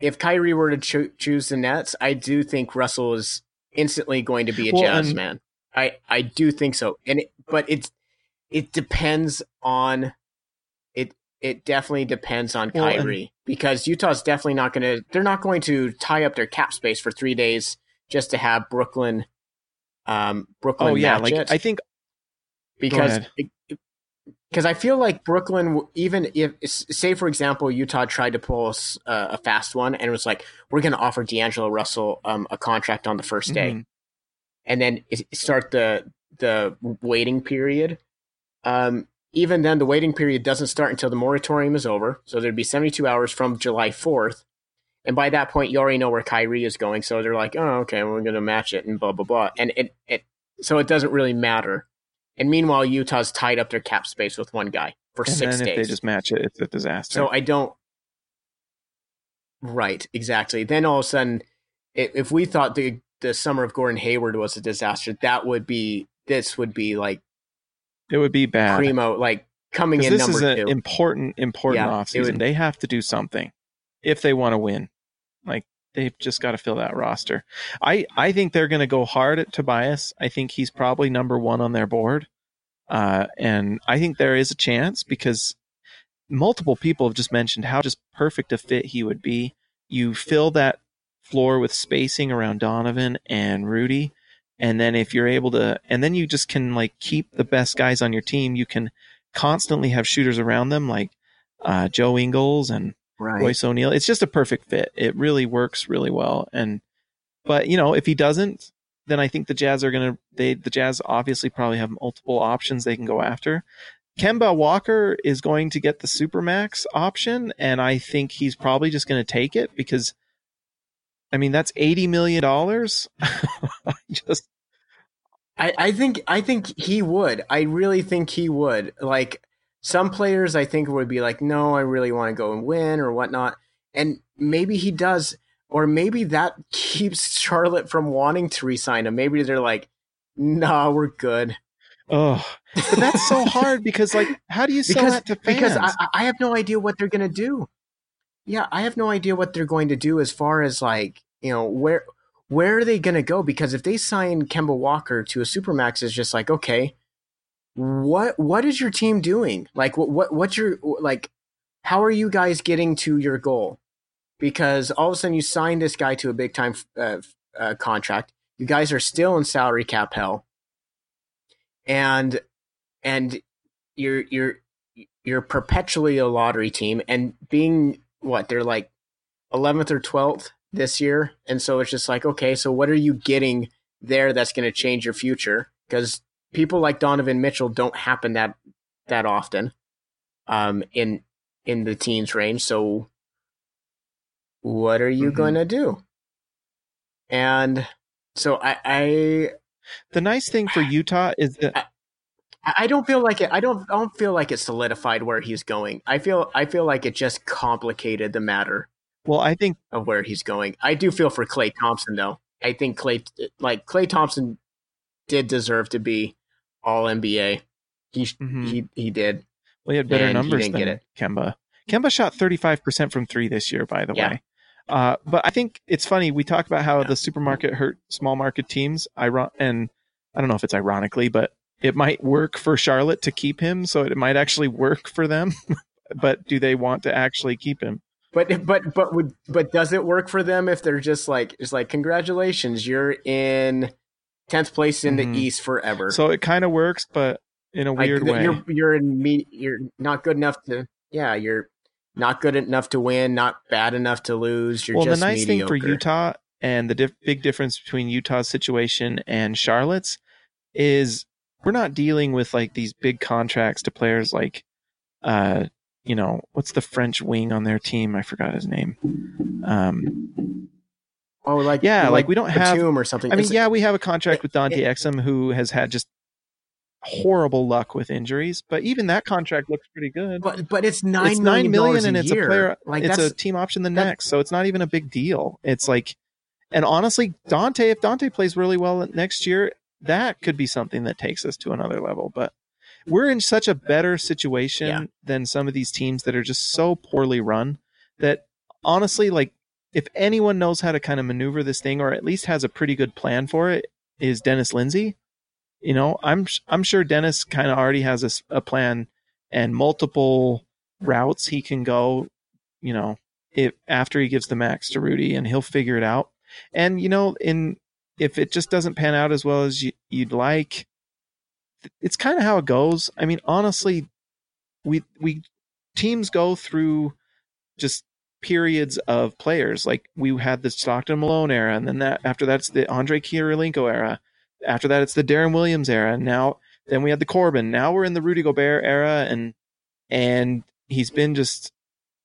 if Kyrie were to cho- choose the Nets, I do think Russell is instantly going to be a Well, Jazz and- man. I I do think so. And it, but it's it depends on it. It definitely depends on Well, and- Kyrie because Utah's definitely not going to. They're not going to tie up their cap space for three days just to have Brooklyn. Um, Brooklyn. Oh yeah, like it I think because because I feel like Brooklyn, even if say for example Utah tried to pull us, uh, a fast one and it was like we're going to offer D'Angelo Russell um, a contract on the first day, Mhm. and then start the the waiting period. Um, even then, the waiting period doesn't start until the moratorium is over. So there'd be 72 hours from July 4th. And by that point, you already know where Kyrie is going. So they're like, oh, okay, we're going to match it and blah, blah, blah. And it, it, so it doesn't really matter. And meanwhile, Utah's tied up their cap space with one guy for and six then if days. they just match it, it's a disaster. So I don't. Right, exactly. Then all of a sudden, if we thought the the summer of Gordon Hayward was a disaster, that would be this would be like it would be bad. primo, like coming in this number is an two. important, important Yeah, offseason. would- They have to do something if they want to win. Like they've just got to fill that roster. I I think they're going to go hard at Tobias. I think he's probably number one on their board, uh, and I think there is a chance because multiple people have just mentioned how just perfect a fit he would be. You fill that floor with spacing around Donovan and Rudy. And then if you're able to, and then you just can like keep the best guys on your team. You can constantly have shooters around them like uh, Joe Ingles and right. Royce O'Neal. It's just a perfect fit. It really works really well. And, but you know, if he doesn't, then I think the Jazz are going to, they, the Jazz obviously probably have multiple options they can go after. Kemba Walker is going to get the Supermax option, and I think he's probably just going to take it because, I mean, that's $80 million. just, I, I think I think he would. I really think he would. Like some players, I think would be like, no, I really want to go and win or whatnot, and maybe he does, or maybe that keeps Charlotte from wanting to resign him. Maybe they're like, nah, we're good. oh, but that's so hard because, like, how do you sell because that to fans? because I, I- I have no idea what they're gonna do. Yeah, I have no idea what they're going to do as far as like you know where where are they gonna go? Because if they sign Kemba Walker to a supermax, it's just like okay, what what is your team doing? Like what what what's your like? How are you guys getting to your goal? Because all of a sudden you sign this guy to a big time uh, uh, contract. You guys are still in salary cap hell, and and you're you're you're perpetually a lottery team and being what they're like 11th or 12th this year and so it's just like okay so what are you getting there that's going to change your future because people like Donovan Mitchell don't happen that that often um in in the teens range so what are you Mhm. going to do and so I, I the nice thing for Utah is that I I don't feel like it. I don't. I don't feel like it solidified where he's going. I feel. I feel like it just complicated the matter well, I think of where he's going. I do feel for Klay Thompson though. I think Klay, like Klay Thompson, did deserve to be All NBA. He Mhm. he he did. well, he had better numbers than get it. Kemba. Kemba shot 35% from three this year, by the Yeah. way. Uh, but I think it's funny. We talk about how the supermax hurt small market teams. Iron- and I don't know if it's ironically, but it might work for Charlotte to keep him. So it might actually work for them. but do they want to actually keep him? But but but would but does it work for them if they're just like it's like congratulations, you're in tenth place in Mhm. the East forever. So it kind of works, but in a like, weird way. you're you're in me you're not good enough to yeah you're not good enough to win, not bad enough to lose. You're well, the nice thing for. Utah and the diff- big difference between Utah's situation and Charlotte's is we're not dealing with like these big contracts to players like, uh, you know, what's the French wing on their team? I forgot his name. Um, Oh, like Yeah, like, we don't have- or something. I mean, It's- yeah, we have a contract with Dante it- Exum who has had just horrible luck with injuries, but even that contract looks pretty good. but but it's nine it's nine million, and a it's year. a player. Like it's that's a team option the next, so it's not even a big deal. It's like, and honestly, Dante, if Dante plays really well next year, that could be something that takes us to another level. But we're in such a better situation Yeah. than some of these teams that are just so poorly run that honestly, like, if anyone knows how to kind of maneuver this thing, or at least has a pretty good plan for it, is Dennis Lindsay. You know, I'm I'm sure Dennis kind of already has a plan and multiple routes he can go, you know, if after he gives the max to Rudy and he'll figure it out. And you know, in if it just doesn't pan out as well as you, you'd like, it's kind of how it goes. I mean, honestly, we we teams go through just periods of players. Like we had the Stockton Malone era, and then that after that's the Andre Kirilenko era. After that, it's the Deron Williams era. And now, then we had the Corbin. Now we're in the Rudy Gobert era, and and he's been just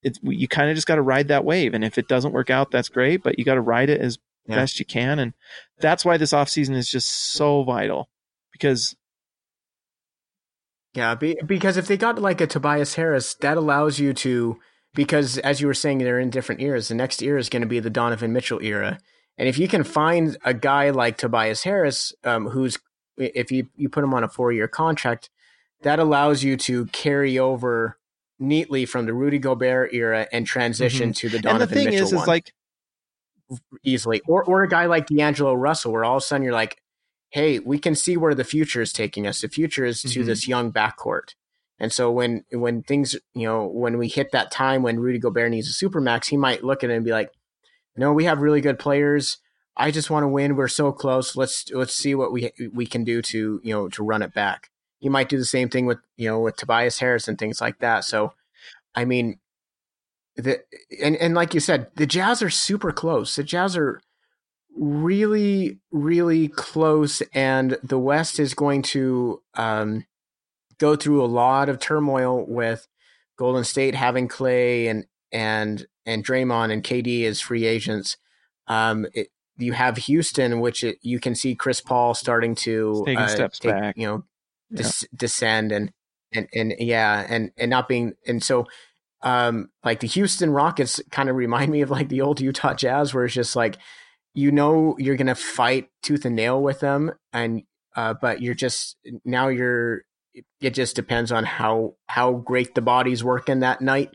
it's you kind of just got to ride that wave. And if it doesn't work out, that's great, but you got to ride it as Yeah. best you can. And that's why this offseason is just so vital because Yeah, be, because if they got like a Tobias Harris, that allows you to because as you were saying, they're in different eras. The next era is going to be the Donovan Mitchell era, and if you can find a guy like Tobias Harris, um, who's if you you put him on a four year contract, that allows you to carry over neatly from the Rudy Gobert era and transition to the Mm-hmm. and Donovan the thing Mitchell is, is one like easily, or or a guy like D'Angelo Russell, where all of a sudden you're like, hey, we can see where the future is taking us. The future is to Mhm. this young backcourt. And so when when things you know when we hit that time when Rudy Gobert needs a supermax, he might look at it and be like, "No, we have really good players. I just want to win. We're so close. Let's let's see what we we can do to you know to run it back." He might do the same thing with you know with Tobias Harris and things like that. So, I mean, the and and like you said, the Jazz are super close. The Jazz are really really close, and the West is going to um, go through a lot of turmoil with Golden State having Klay and and and Draymond and KD as free agents. Um, it, you have Houston, which it, you can see Chris Paul starting to uh, steps take, back. you know, Yeah. des- descend and and and yeah, and and not being and so um like the Houston Rockets kind of remind me of like the old Utah Jazz where it's just like you know you're gonna fight tooth and nail with them and uh but you're just now you're it just depends on how how great the body's working that night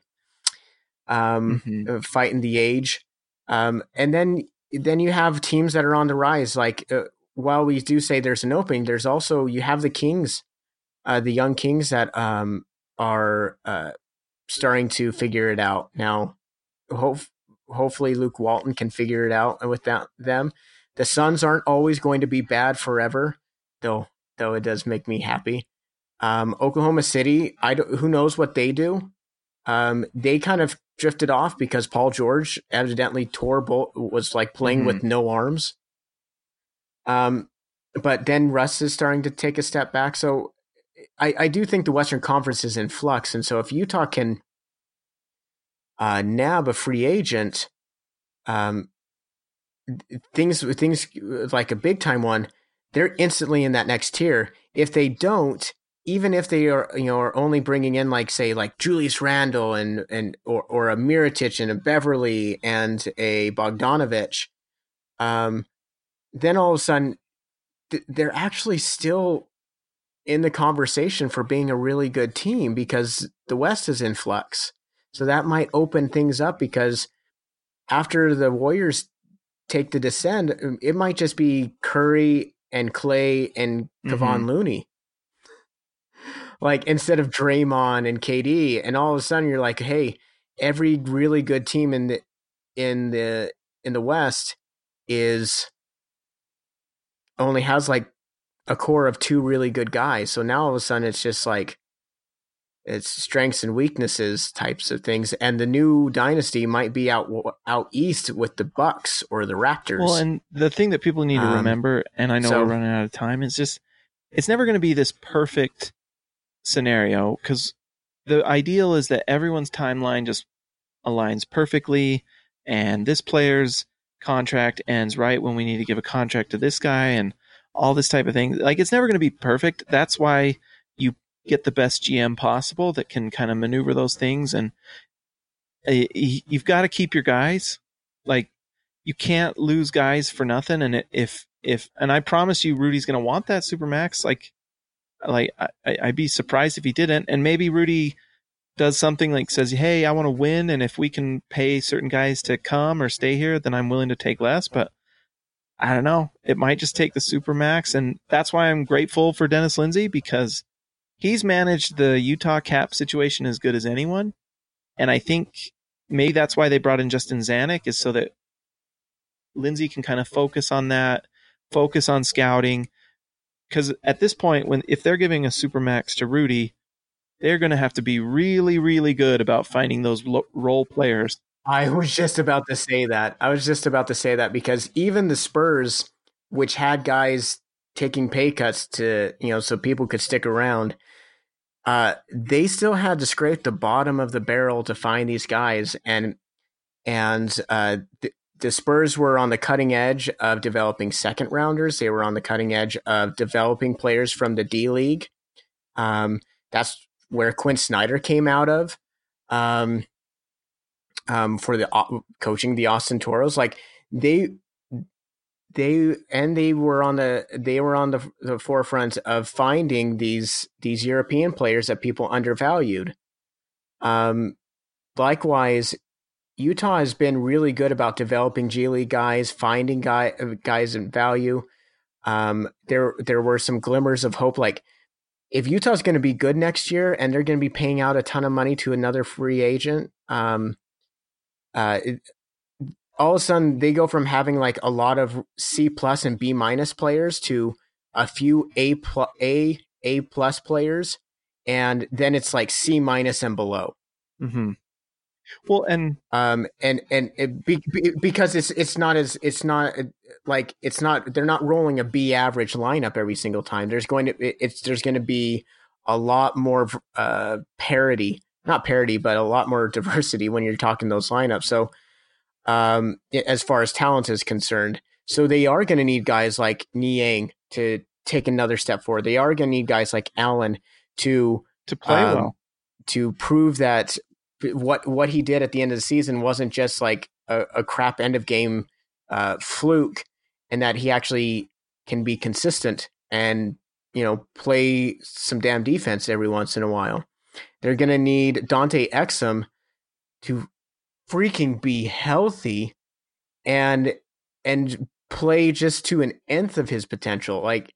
um Mhm. uh, fighting the age um and then then you have teams that are on the rise like uh, while we do say there's an opening there's also you have the kings uh the young kings that um are uh starting to figure it out now hope, hopefully luke walton can figure it out with that, them. The suns aren't always going to be bad forever though though it does make me happy. Um oklahoma city i don't, who knows what they do? Um they kind of drifted off because paul george evidently tore both was like playing with no arms. Um but then russ is starting to take a step back. So I, I do think the Western Conference is in flux, and so if Utah can uh, nab a free agent, um, things things like a big time one, they're instantly in that next tier. If they don't, even if they are you know are only bringing in like say like Julius Randle and and or or a Mirotic and a Beverley and a Bogdanovich, um, then all of a sudden th- they're actually still in the conversation for being a really good team because the West is in flux. So that might open things up because after the Warriors take the descend, um, it might just be Curry and Klay and Kevon mm-hmm. Looney. Like instead of Draymond and KD, and all of a sudden you're like, hey, every really good team in the in the in the West is only has like a core of two really good guys. So now all of a sudden it's just like it's strengths and weaknesses types of things and the new dynasty might be out out east with the bucks or the raptors Well, and the thing that people need to Um, remember, and I know so- we're running out of time, is just it's never going to be this perfect scenario because the ideal is that everyone's timeline just aligns perfectly, and this player's contract ends right when we need to give a contract to this guy, and all this type of thing. Like it's never going to be perfect. That's why you get the best GM possible that can kind of maneuver those things, and uh, you've got to keep your guys like you can't lose guys for nothing. And if if and I promise you, Rudy's going to want that supermax. Like like I, I'd be surprised if he didn't. And maybe Rudy does something like says, "Hey, I want to win, and if we can pay certain guys to come or stay here, then I'm willing to take less." But I don't know. It might just take the supermax, and that's why I'm grateful for Dennis Lindsay because he's managed the Utah cap situation as good as anyone. And I think maybe that's why they brought in Justin Zanik is so that Lindsay can kind of focus on that, focus on scouting. Because at this point, when if they're giving a supermax to Rudy, they're going to have to be really, really good about finding those role players. I was just about to say that. I was just about to say that because even the Spurs, which had guys taking pay cuts to, you know, so people could stick around, uh, they still had to scrape the bottom of the barrel to find these guys. And, and, uh, the, Spurs were on the cutting edge of developing second rounders. They were on the cutting edge of developing players from the D League. Um, that's where Quin Snyder came out of. Um, um, for the uh, coaching the Austin Toros. Like they, they and they were on the they were on the the forefront of finding these these European players that people undervalued. Um, likewise, Utah has been really good about developing G League guys, finding guy guys in value. Um, there there were some glimmers of hope, like if Utah's going to be good next year and they're going to be paying out a ton of money to another free agent, um, uh, all of a sudden they go from having like a lot of C plus and B minus players to a few A plus A A plus players, and then it's like C minus and below. Mm-hmm. Well, and Um, and and it be, be, because it's it's not as it's not like it's not they're not rolling a B average lineup every single time. There's going to it's there's going to be a lot more uh parity, not parity, but a lot more diversity when you're talking those lineups. So, um, as far as talent is concerned, so they are going to need guys like Niang to take another step forward. They are going to need guys like Allen to to play um, well. to prove that what what he did at the end of the season wasn't just like a, a crap end of game uh, fluke, and that he actually can be consistent and you know play some damn defense every once in a while. They're gonna need Dante Exum to freaking be healthy and and play just to an nth of his potential. Like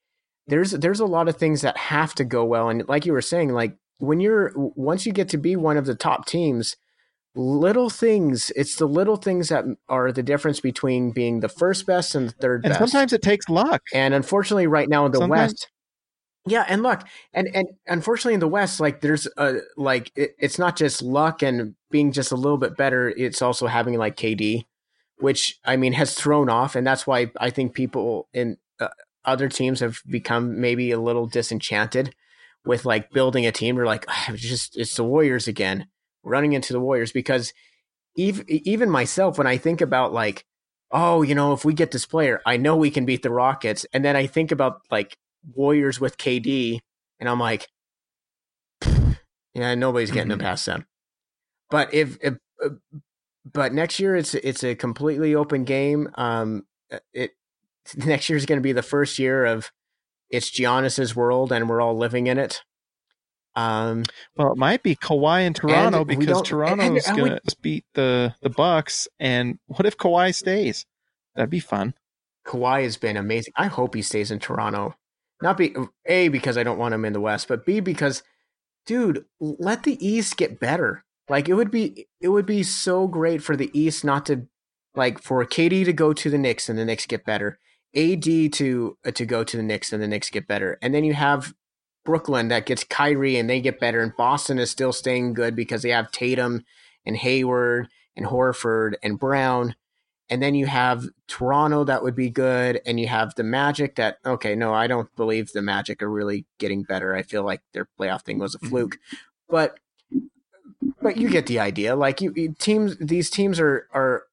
there's there's a lot of things that have to go well, and like you were saying, like when you're once you get to be one of the top teams, little things it's the little things that are the difference between being the first best and the third And best. sometimes it takes luck. And unfortunately, right now in the Sometimes- West, yeah, and luck, and and unfortunately in the West, like there's a like it, it's not just luck and being just a little bit better. It's also having like KD, which I mean has thrown off, and that's why I think people in uh, other teams have become maybe a little disenchanted with like building a team. They're like, "Ah, it's just it's the Warriors again, running into the Warriors because even even myself when I think about like oh, you know, if we get this player, I know we can beat the Rockets. And then I think about like Warriors with KD, and I'm like, yeah, nobody's getting Mhm. past them. But if, if uh, but next year it's it's a completely open game. Um, it next year is going to be the first year of it's Giannis's world, and we're all living in it. Um, Well, it might be Kawhi in Toronto because Toronto's and- and we- going to beat the the Bucks. And what if Kawhi stays? That'd be fun. Kawhi has been amazing. I hope he stays in Toronto. Not be a because I don't want him in the West, but b because, dude, let the East get better. Like it would be it would be so great for the East not to like for KD to go to the Knicks and the Knicks get better, AD to uh, to go to the Knicks and the Knicks get better, and then you have Brooklyn that gets Kyrie and they get better, and Boston is still staying good because they have Tatum and Hayward and Horford and Brown. And then you have Toronto that would be good, and you have the Magic that okay, no, I don't believe the Magic are really getting better. I feel like their playoff thing was a mm-hmm. fluke, but but you get the idea. Like you, you teams, these teams are are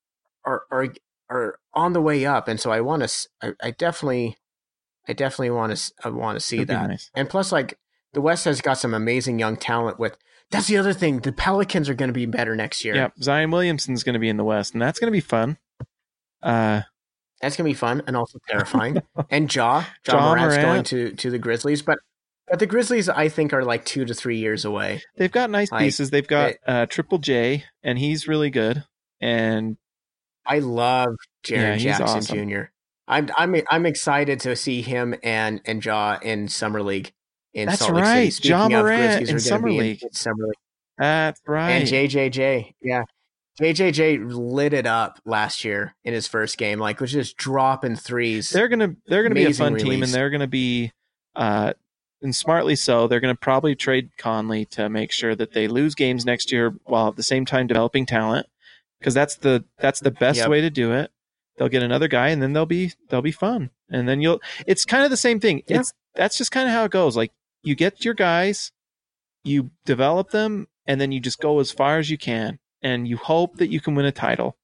are are are on the way up, and so I want to. I, I definitely, I definitely want to. I want to see That'd that. nice. And plus, like the West has got some amazing young talent. With that's the other thing. The Pelicans are going to be better next year. Yeah, Zion Williamson's going to be in the West, and that's going to be fun. Uh, That's gonna be fun and also terrifying. and Ja, Jaw Ja Morant's Morant. going to to the Grizzlies, but but the Grizzlies I think are like two to three years away. they've got nice Like, pieces. They've got uh, Triple J, and he's really good. And I love Yeah, Jaren Jackson awesome. Jr. I'm I'm I'm excited to see him and and Ja in summer league in That's Salt right, Speaking Ja of, Morant Grizzlies in are summer league. in summer league. that's right. And JJJ, yeah. JJJ lit it up last year in his first game, like was just dropping threes. they're gonna they're gonna be a Amazing fun team, and they're gonna be, uh, and smartly so. They're gonna probably trade Conley to make sure that they lose games next year, while at the same time developing talent, because that's the that's the best Yep. way to do it. They'll get another guy, and then they'll be they'll be fun, and then you'll. It's kind of the same thing. Yeah. It's that's just kind of how it goes. Like you get your guys, you develop them, and then you just go as far as you can, and you hope that you can win a title.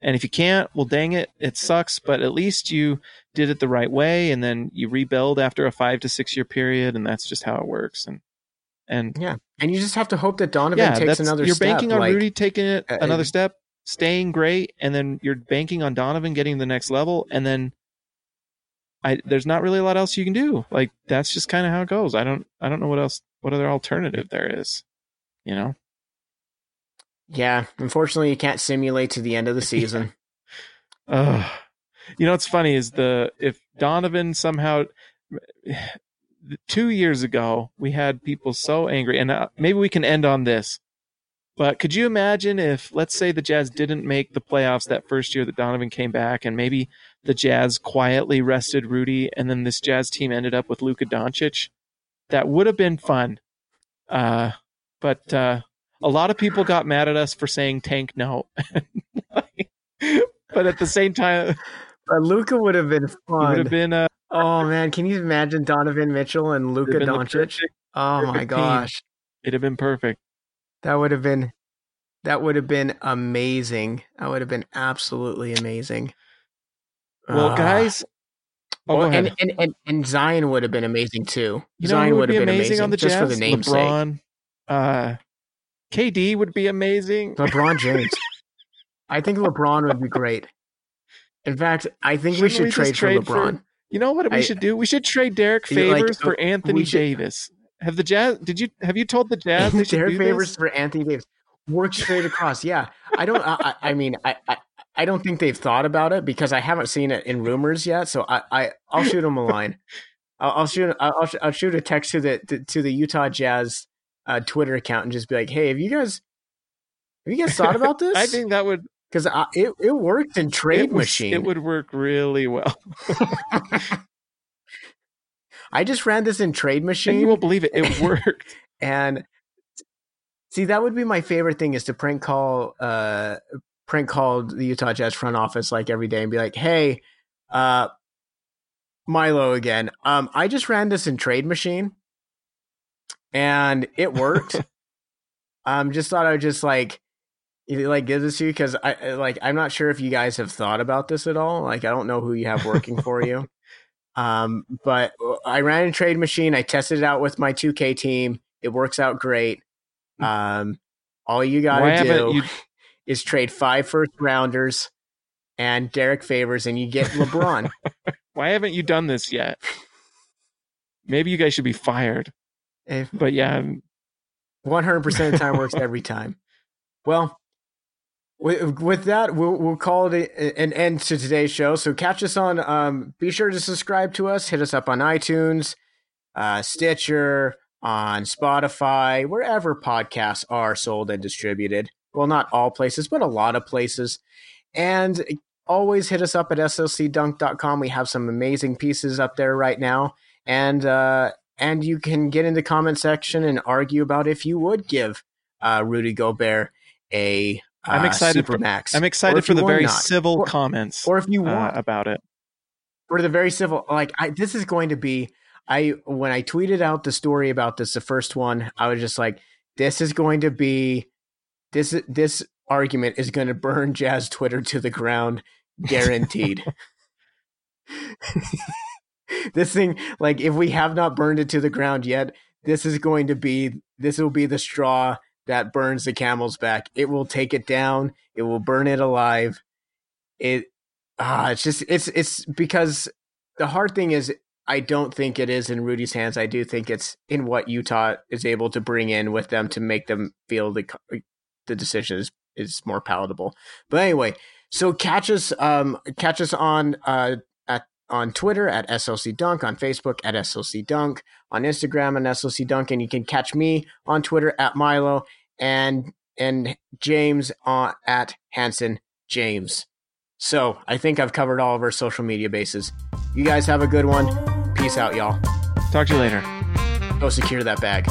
And if you can't, well, dang it, it sucks. But at least you did it the right way, and then you rebuild after a five to six year period, and that's just how it works. And and yeah, and you just have to hope that Donovan yeah, takes another you're step. banking on like, Rudy taking it uh, another uh, step, staying great, and then you're banking on Donovan getting the next level, and then I there's not really a lot else you can do. Like that's just kind of how it goes. I don't I don't know what else what other alternative there is. You know, Yeah, unfortunately, you can't simulate to the end of the season. Ugh. you know what's funny is the if Donovan somehow two years ago we had people so angry, and uh, maybe we can end on this. But could you imagine if, let's say, the Jazz didn't make the playoffs that first year that Donovan came back, and maybe the Jazz quietly rested Rudy, and then this Jazz team ended up with Luka Doncic? That would have been fun. Uh, but uh, a lot of people got mad at us for saying tank no. but at the same time, but Luka would have been it would have been uh, oh man, can you imagine Donovan Mitchell and Luka Doncic? Oh my perfect team. gosh, it'd have been perfect. that would have been that would have been amazing. That would have been absolutely amazing. Well, Ah. guys, oh, Well, and, and, and and Zion would have been amazing too. you know Zion would would be have been amazing, on the just Jazz? for the namesake. LeBron, uh, KD would be amazing. LeBron James. I think LeBron would be great. In fact, I think we Shouldn't should we trade, trade for for- LeBron. You know what we I- should do? We should trade Derrick You like, Favors for Anthony should- Davis. Have the Jazz? Did you have you told the Jazz they Derrick favors this? for Anthony Davis. Work straight across. Yeah, I don't. I, I mean, I, I I don't think they've thought about it because I haven't seen it in rumors yet. So I, I I'll shoot them a line. I'll, I'll shoot. I'll, I'll I'll shoot a text to the to, to the Utah Jazz uh, Twitter account and just be like, Hey, have you guys have you guys thought about this? I think that would because it it worked in Trade it was- Machine. It would work really well. I just ran this in Trade And you won't believe it. It worked. And see, that would be my favorite thing is to prank call, uh, prank call the Utah Jazz front office like every day and be like, "Hey, uh, Milo again. Um, I just ran this in Trade Machine, and it worked. um, just thought I would just like." Like give this to you because I like I'm not sure if you guys have thought about this at all. Like I don't know who you have working for you. Um, but I ran a trade machine. I tested it out with my 2K team. It works out great. Um, all you gotta do you? is trade five first rounders and Derrick Favors, and you get LeBron. Why haven't you done this yet? Maybe you guys should be fired. If But yeah, 100% of the time works every time. Well, with, with that, we'll, we'll call it an end to today's show. So catch us on, um, be sure to subscribe to us, hit us up on iTunes, uh, Stitcher, on Spotify, wherever podcasts are sold and distributed. Well, not all places, but a lot of places. And always hit us up at slcdunk.com. We have some amazing pieces up there right now. And uh, and you can get in the comment section and argue about if you would give uh, Rudy Gobert a uh, I'm excited for Supermax. I'm excited for the very not. civil Or- comments or if you uh, want about it. for the very civil like I this is going to be I when I tweeted out the story about this the first one I was just like this is going to be this this argument is going to burn Jazz Twitter to the ground guaranteed. this thing like if we have not burned it to the ground yet this is going to be this will be the straw that burns the camel's back. It will take it down. It will burn it alive. It ah, it's just it's it's because the hard thing is I don't think it is in Rudy's hands. I do think it's in what Utah is able to bring in with them to make them feel the the decision is, is more palatable. But anyway, so catch us um catch us on uh on Twitter at SLC Dunk, on Facebook at SLC Dunk, on Instagram and SLC Dunk, and you can catch me on Twitter at Milo and and James on at Hanson James. So I think I've covered all of our social media bases. You guys have a good one. Peace out, y'all. Talk to you later. Go secure that bag.